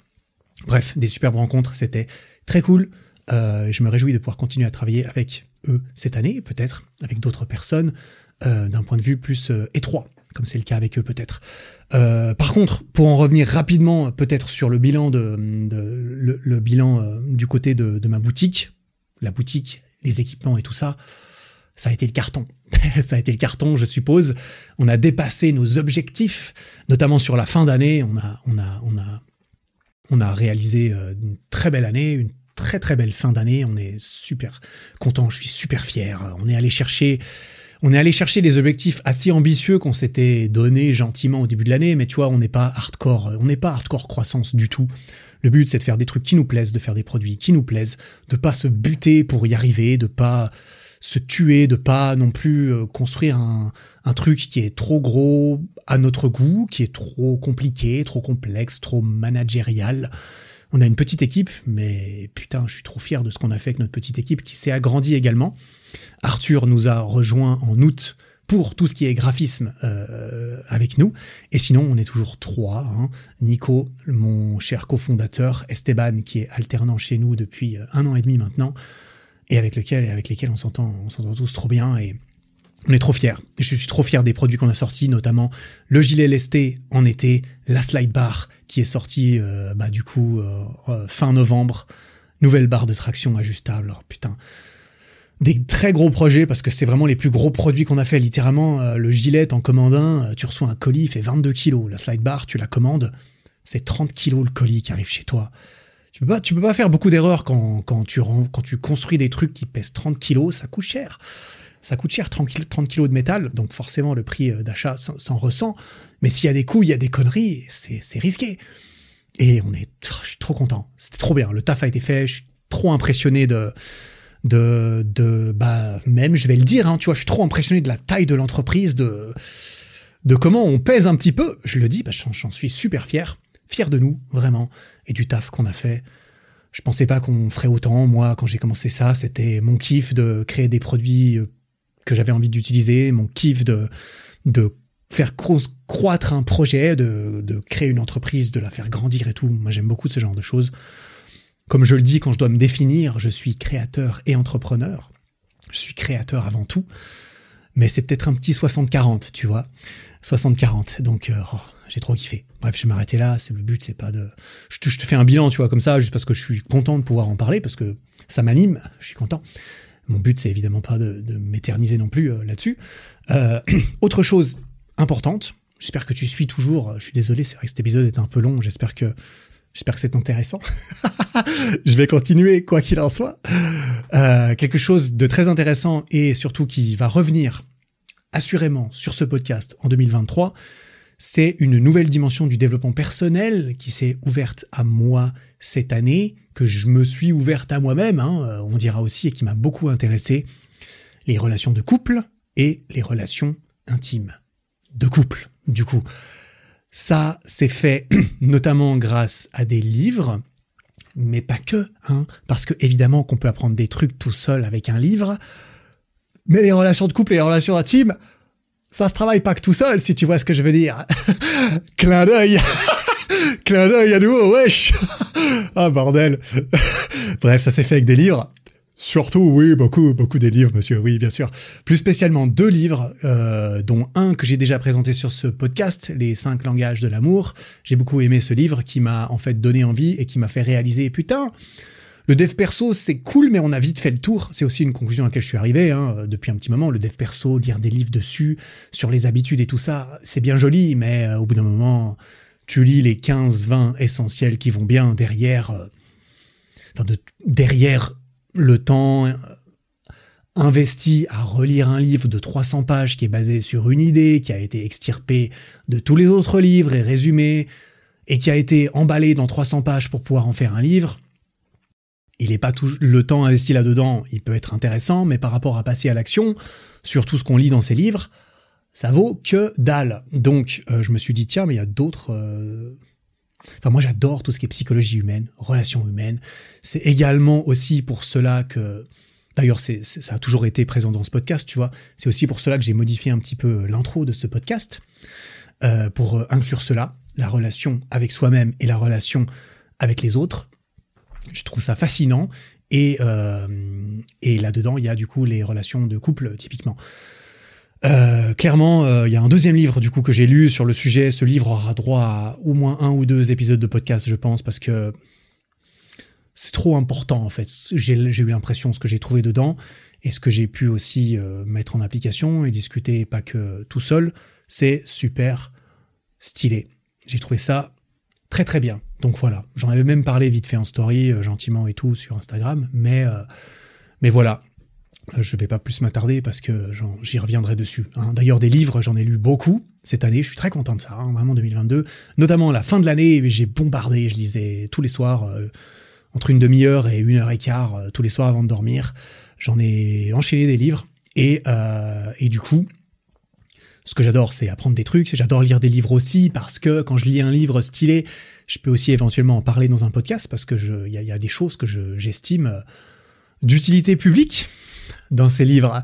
[SPEAKER 1] Bref, des superbes rencontres, c'était très cool. je me réjouis de pouvoir continuer à travailler avec eux cette année, peut-être avec d'autres personnes, d'un point de vue plus étroit comme c'est le cas avec eux peut-être. Euh, par contre, pour en revenir rapidement peut-être sur le bilan de, le, bilan euh, du côté de, ma boutique, la boutique, les équipements et tout ça, ça a été le carton. ça a été le carton, je suppose. On a dépassé nos objectifs, notamment sur la fin d'année. On a, on a, on a, on a réalisé euh, une très belle année, une très très belle fin d'année. On est super content, je suis super fier. On est allé chercher on est allé chercher des objectifs assez ambitieux qu'on s'était donnés gentiment au début de l'année, mais tu vois, on n'est pas hardcore, on n'est pas hardcore croissance du tout. Le but, c'est de faire des trucs qui nous plaisent, de faire des produits qui nous plaisent, de pas se buter pour y arriver, de pas se tuer, de pas non plus euh, construire un, truc qui est trop gros à notre goût, qui est trop compliqué, trop complexe, trop managérial. On a une petite équipe, mais putain, je suis trop fier de ce qu'on a fait avec notre petite équipe qui s'est agrandie également. Arthur nous a rejoint en août pour tout ce qui est graphisme euh, avec nous. Et sinon, on est toujours trois. Hein. Nico, mon cher cofondateur, Esteban, qui est alternant chez nous depuis euh, un an et demi maintenant, et avec lequel, avec lesquels on s'entend, on s'entend tous trop bien. Et on est trop fiers. Je suis trop fier des produits qu'on a sortis, notamment le gilet lesté en été, la slide bar qui est sortie euh, bah, du coup euh, euh, fin novembre, nouvelle barre de traction ajustable. Alors putain, des très gros projets parce que c'est vraiment les plus gros produits qu'on a fait. Littéralement, le gilet en commande un, tu reçois un colis, il fait 22 kilos. La slide bar, tu la commandes, c'est 30 kilos le colis qui arrive chez toi. Tu peux pas, tu peux pas faire beaucoup d'erreurs quand, quand, tu, quand tu construis des trucs qui pèsent 30 kilos, ça coûte cher ça coûte cher, 30 kilos, de métal, donc forcément le prix euh, d'achat s'en ressent. Mais s'il y a des coups, il y a des conneries, c'est risqué. Et on est, je suis trop content. C'était trop bien. Le taf a été fait. Je suis trop impressionné de, de, de, bah, même, je vais le dire, hein, tu vois, je suis trop impressionné de la taille de l'entreprise, de, de comment on pèse un petit peu. Je le dis, bah, j'en suis super fier. Fier de nous, vraiment, et du taf qu'on a fait. Je pensais pas qu'on ferait autant. Moi, quand j'ai commencé ça, c'était mon kiff de créer des produits euh, que j'avais envie d'utiliser, mon kiff de, de faire croître un projet, de, de, créer une entreprise, de la faire grandir et tout. Moi, j'aime beaucoup ce genre de choses. Comme je le dis quand je dois me définir, je suis créateur et entrepreneur. Je suis créateur avant tout. Mais c'est peut-être un petit 60-40, tu vois. 60-40. Donc, euh, oh, j'ai trop kiffé. Bref, je vais m'arrêter là. C'est le but, c'est pas de. Je te, fais un bilan, tu vois, comme ça, juste parce que je suis content de pouvoir en parler, parce que ça m'anime. Je suis content. Mon but, c'est évidemment pas de, m'éterniser non plus euh, là-dessus. Euh, autre chose importante. J'espère que tu suis toujours. Je suis désolé, c'est vrai que cet épisode est un peu long. J'espère que J'espère que c'est intéressant. je vais continuer quoi qu'il en soit. Euh, quelque chose de très intéressant et surtout qui va revenir assurément sur ce podcast en 2023, c'est une nouvelle dimension du développement personnel qui s'est ouverte à moi cette année, que je me suis ouverte à moi-même, hein, euh, on dira aussi, et qui m'a beaucoup intéressé, les relations de couple et les relations intimes. De couple, du coup. Ça, c'est fait notamment grâce à des livres, mais pas que, hein, parce que évidemment qu'on peut apprendre des trucs tout seul avec un livre, mais les relations de couple et les relations intimes, ça se travaille pas que tout seul, si tu vois ce que je veux dire. Clin d'œil Clin d'œil à nouveau, wesh Ah bordel Bref, ça s'est fait avec des livres. Surtout, oui, beaucoup, beaucoup des livres, monsieur, oui, bien sûr. Plus spécialement deux livres, euh, dont un que j'ai déjà présenté sur ce podcast, Les cinq langages de l'amour. J'ai beaucoup aimé ce livre qui m'a en fait donné envie et qui m'a fait réaliser, putain, le dev perso, c'est cool, mais on a vite fait le tour. C'est aussi une conclusion à laquelle je suis arrivé hein, depuis un petit moment. Le dev perso, lire des livres dessus, sur les habitudes et tout ça, c'est bien joli, mais euh, au bout d'un moment, tu lis les 15-20 essentiels qui vont bien derrière, euh, derrière le temps euh, investi à relire un livre de 300 pages qui est basé sur une idée, qui a été extirpé de tous les autres livres et résumé, et qui a été emballé dans 300 pages pour pouvoir en faire un livre, il est pas tout le temps investi là-dedans, il peut être intéressant, mais par rapport à passer à l'action, sur tout ce qu'on lit dans ces livres, ça vaut que dalle. Donc, euh, je me suis dit, tiens, mais il y a d'autres... Euh, enfin, moi, j'adore tout ce qui est psychologie humaine, relations humaines. C'est également aussi pour cela que... D'ailleurs, ça a toujours été présent dans ce podcast, tu vois. C'est aussi pour cela que j'ai modifié un petit peu l'intro de ce podcast, euh, pour inclure cela, la relation avec soi-même et la relation avec les autres. Je trouve ça fascinant. Et, euh, et là-dedans, il y a du coup les relations de couple, typiquement. Euh, clairement, euh, il y a un deuxième livre du coup que j'ai lu sur le sujet. Ce livre aura droit à au moins un ou deux épisodes de podcast, je pense, parce que c'est trop important en fait. J'ai eu l'impression ce que j'ai trouvé dedans et ce que j'ai pu aussi mettre en application et discuter pas que tout seul, c'est super stylé. J'ai trouvé ça très très bien. Donc voilà, j'en avais même parlé vite fait en story, euh, gentiment et tout sur Instagram, mais euh, mais voilà, euh, je vais pas plus m'attarder parce que j'y reviendrai dessus. Hein. D'ailleurs, des livres, j'en ai lu beaucoup cette année. Je suis très content de ça, hein, vraiment 2022. Notamment à la fin de l'année, j'ai bombardé. Je lisais tous les soirs, entre une demi-heure et une heure et quart, tous les soirs avant de dormir. J'en ai enchaîné des livres et, et du coup, ce que j'adore, c'est apprendre des trucs. J'adore lire des livres aussi parce que quand je lis un livre stylé, je peux aussi éventuellement en parler dans un podcast parce que il y, a des choses que j'estime d'utilité publique dans ces livres.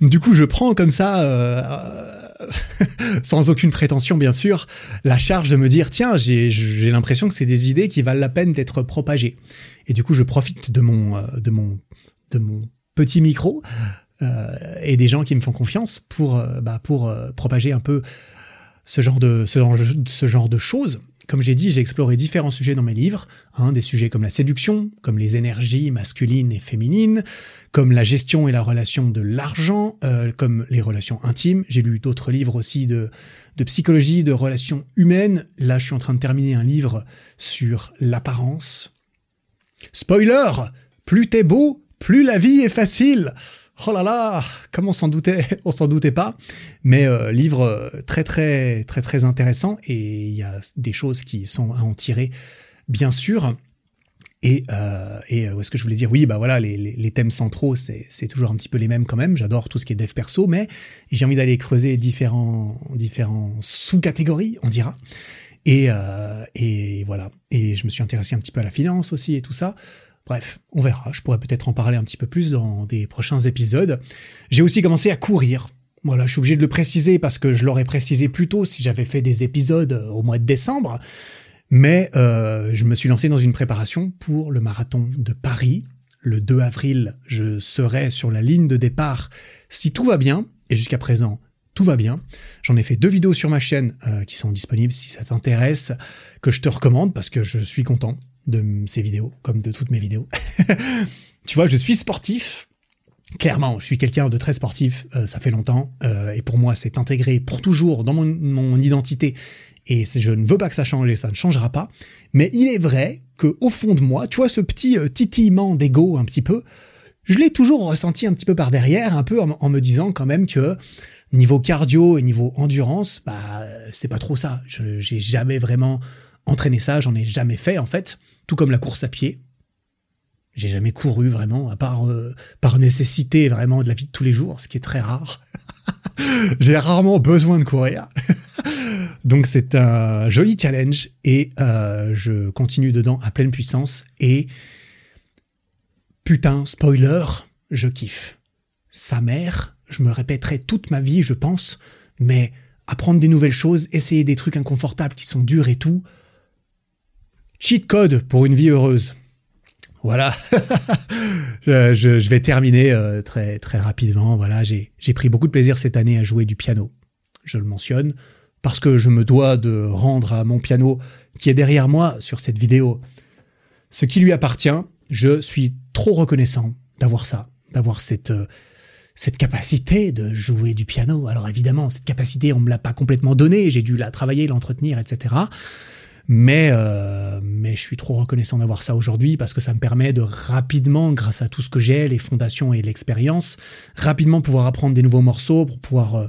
[SPEAKER 1] Du coup, je prends comme ça, euh, sans aucune prétention bien sûr, la charge de me dire tiens, j'ai l'impression que c'est des idées qui valent la peine d'être propagées. Et du coup, je profite de mon euh, de mon de mon petit micro euh, et des gens qui me font confiance pour euh, bah, euh, propager un peu ce genre de choses comme j'ai dit, j'ai exploré différents sujets dans mes livres, hein, des sujets comme la séduction, comme les énergies masculines et féminines, comme la gestion et la relation de l'argent, euh, comme les relations intimes. J'ai lu d'autres livres aussi de, de psychologie, de relations humaines. Là, je suis en train de terminer un livre sur l'apparence. Spoiler Plus t'es beau, plus la vie est facile Oh là là, comme on s'en doutait, on s'en doutait pas. Mais euh, livre euh, très très très très intéressant et il y a des choses qui sont à en tirer, bien sûr. Et, euh, et où est-ce que je voulais dire? Oui, bah voilà, les, les, thèmes centraux, c'est, toujours un petit peu les mêmes quand même. J'adore tout ce qui est dev perso, mais j'ai envie d'aller creuser différents, différents sous-catégories, on dira. Et, et voilà. Et je me suis intéressé un petit peu à la finance aussi et tout ça. Bref, on verra. Je pourrais peut-être en parler un petit peu plus dans des prochains épisodes. J'ai aussi commencé à courir. Voilà, je suis obligé de le préciser parce que je l'aurais précisé plus tôt si j'avais fait des épisodes au mois de décembre. Mais euh, je me suis lancé dans une préparation pour le marathon de Paris. Le 2 avril, je serai sur la ligne de départ si tout va bien. Et jusqu'à présent, tout va bien. J'en ai fait deux vidéos sur ma chaîne euh, qui sont disponibles si ça t'intéresse, que je te recommande parce que je suis content de ces vidéos, comme de toutes mes vidéos. tu vois, je suis sportif. Clairement, je suis quelqu'un de très sportif, euh, ça fait longtemps, euh, et pour moi, c'est intégré pour toujours dans mon, identité, et je ne veux pas que ça change, et ça ne changera pas. Mais il est vrai que au fond de moi, tu vois, ce petit titillement d'ego un petit peu, je l'ai toujours ressenti un petit peu par derrière, un peu en me disant quand même que Niveau cardio et niveau endurance, bah c'est pas trop ça. Je j'ai jamais vraiment entraîné ça, j'en ai jamais fait en fait. Tout comme la course à pied, j'ai jamais couru vraiment, à part euh, par nécessité vraiment de la vie de tous les jours, ce qui est très rare. j'ai rarement besoin de courir. Donc c'est un joli challenge et euh, je continue dedans à pleine puissance et putain spoiler, je kiffe. Sa mère je me répéterai toute ma vie, je pense, mais apprendre des nouvelles choses, essayer des trucs inconfortables qui sont durs et tout. Cheat code pour une vie heureuse. Voilà, je, vais terminer euh, très très rapidement. Voilà, j'ai pris beaucoup de plaisir cette année à jouer du piano. Je le mentionne parce que je me dois de rendre à mon piano qui est derrière moi sur cette vidéo ce qui lui appartient. Je suis trop reconnaissant d'avoir ça, d'avoir cette euh, cette capacité de jouer du piano. Alors évidemment, cette capacité, on me l'a pas complètement donnée, j'ai dû la travailler, l'entretenir, etc. Mais, euh, mais je suis trop reconnaissant d'avoir ça aujourd'hui parce que ça me permet de rapidement, grâce à tout ce que j'ai, les fondations et l'expérience, rapidement pouvoir apprendre des nouveaux morceaux pour pouvoir euh,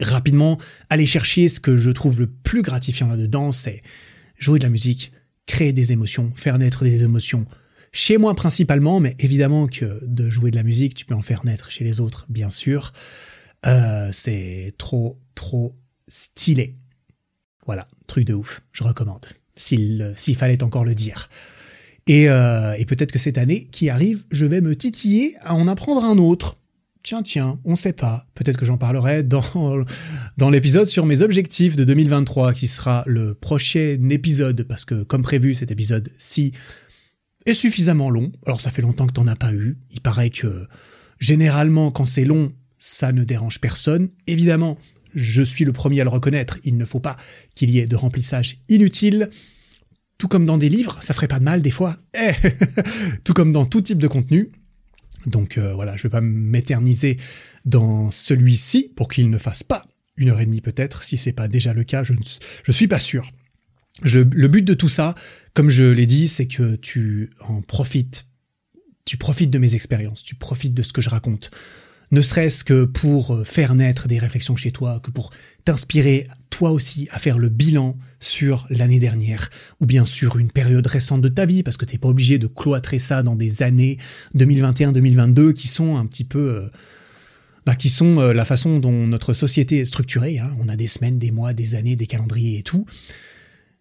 [SPEAKER 1] rapidement aller chercher ce que je trouve le plus gratifiant là-dedans, c'est jouer de la musique, créer des émotions, faire naître des émotions, chez moi principalement, mais évidemment que de jouer de la musique, tu peux en faire naître chez les autres, bien sûr. Euh, c'est trop, trop stylé. Voilà, truc de ouf, je recommande, s'il fallait encore le dire. Et, euh, et peut-être que cette année qui arrive, je vais me titiller à en apprendre un autre. Tiens, tiens, on sait pas. Peut-être que j'en parlerai dans, dans l'épisode sur mes objectifs de 2023, qui sera le prochain épisode, parce que comme prévu, cet épisode-ci est suffisamment long. Alors ça fait longtemps que t'en as pas eu. Il paraît que généralement quand c'est long, ça ne dérange personne. Évidemment, je suis le premier à le reconnaître. Il ne faut pas qu'il y ait de remplissage inutile. Tout comme dans des livres, ça ferait pas de mal des fois. Eh tout comme dans tout type de contenu. Donc euh, voilà, je vais pas m'éterniser dans celui-ci pour qu'il ne fasse pas une heure et demie peut-être. Si c'est pas déjà le cas, je ne suis pas sûr le but de tout ça, comme je l'ai dit, c'est que tu en profites. Tu profites de mes expériences, tu profites de ce que je raconte. Ne serait-ce que pour euh, faire naître des réflexions chez toi, que pour t'inspirer toi aussi à faire le bilan sur l'année dernière, ou bien sur une période récente de ta vie, parce que t'es pas obligé de cloîtrer ça dans des années 2021-2022 qui sont un petit peu... Euh, bah, qui sont euh, la façon dont notre société est structurée. Hein. On a des semaines, des mois, des années, des calendriers et tout.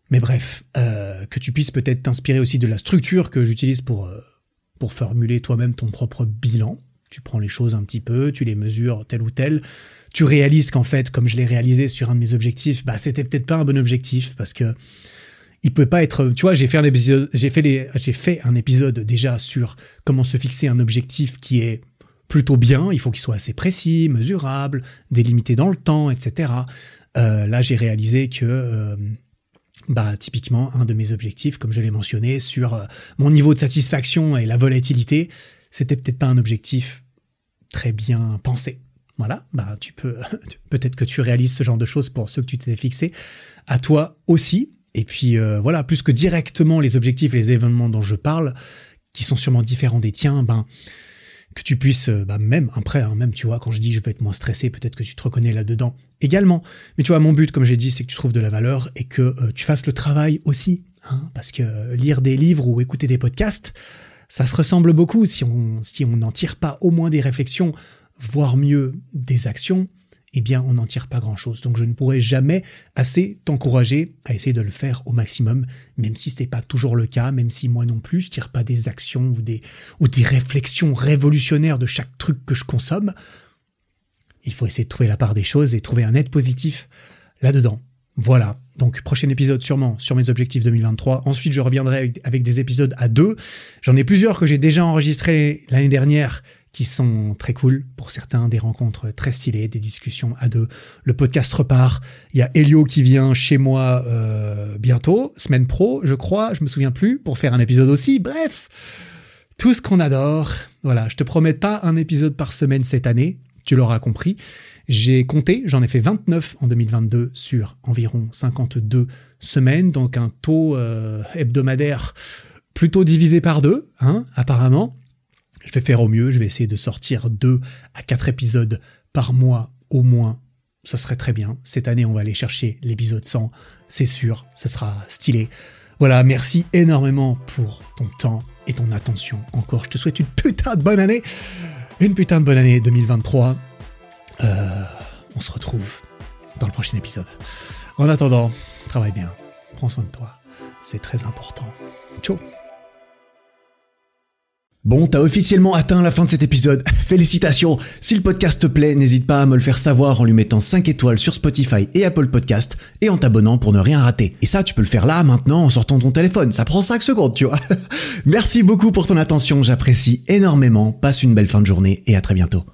[SPEAKER 1] Mais bref, que tu puisses peut-être t'inspirer aussi de la structure que j'utilise pour, pour formuler toi-même ton propre bilan. Tu prends les choses un petit peu, tu les mesures tel ou tel. Tu réalises qu'en fait, comme je l'ai réalisé sur un de mes objectifs, bah c'était peut-être pas un bon objectif parce que il peut pas être. Tu vois, j'ai fait un épisode, j'ai fait les, j'ai fait un épisode déjà sur comment se fixer un objectif qui est plutôt bien. Il faut qu'il soit assez précis, mesurable, délimité dans le temps, etc. Euh, là, j'ai réalisé que bah, typiquement, un de mes objectifs, comme je l'ai mentionné, sur euh, mon niveau de satisfaction et la volatilité, c'était peut-être pas un objectif très bien pensé. Voilà, bah, tu peux, peut-être que tu réalises ce genre de choses pour ceux que tu t'es fixé, à toi aussi. Et puis, euh, voilà, plus que directement les objectifs et les événements dont je parle, qui sont sûrement différents des tiens, ben, que tu puisses, euh, bah même après, hein, même tu vois, quand je dis je veux être moins stressé, peut-être que tu te reconnais là-dedans également. Mais tu vois, mon but, comme j'ai dit, c'est que tu trouves de la valeur et que euh, tu fasses le travail aussi. Hein, parce que lire des livres ou écouter des podcasts, ça se ressemble beaucoup. Si on n'en tire pas au moins des réflexions, voire mieux des actions, eh bien, on n'en tire pas grand-chose. Donc, je ne pourrai jamais assez t'encourager à essayer de le faire au maximum, même si c'est pas toujours le cas, même si moi non plus, je tire pas des actions ou des, ou des réflexions révolutionnaires de chaque truc que je consomme. Il faut essayer de trouver la part des choses et trouver un net positif là-dedans. Voilà. Donc, prochain épisode sûrement sur mes objectifs 2023. Ensuite, je reviendrai avec, avec des épisodes à deux. J'en ai plusieurs que j'ai déjà enregistrés l'année dernière qui sont très cool. Pour certains, des rencontres très stylées, des discussions à deux. Le podcast repart. Il y a Elio qui vient chez moi euh, bientôt, semaine pro, je crois, je me souviens plus, pour faire un épisode aussi. Bref, tout ce qu'on adore. Voilà, je te promets pas un épisode par semaine cette année, tu l'auras compris. J'ai compté, j'en ai fait 29 en 2022 sur environ 52 semaines, donc un taux euh, hebdomadaire plutôt divisé par deux, hein, apparemment. Je vais faire au mieux, je vais essayer de sortir deux à quatre épisodes par mois au moins. Ce serait très bien. Cette année, on va aller chercher l'épisode 100, c'est sûr, ce sera stylé. Voilà, merci énormément pour ton temps et ton attention encore. Je te souhaite une putain de bonne année. Une putain de bonne année 2023. Euh, on se retrouve dans le prochain épisode. En attendant, travaille bien. Prends soin de toi. C'est très important. Ciao Bon, t'as officiellement atteint la fin de cet épisode. Félicitations. Si le podcast te plaît, n'hésite pas à me le faire savoir en lui mettant 5 étoiles sur Spotify et Apple Podcast et en t'abonnant pour ne rien rater. Et ça, tu peux le faire là, maintenant, en sortant ton téléphone. Ça prend 5 secondes, tu vois. Merci beaucoup pour ton attention. J'apprécie énormément. Passe une belle fin de journée et à très bientôt.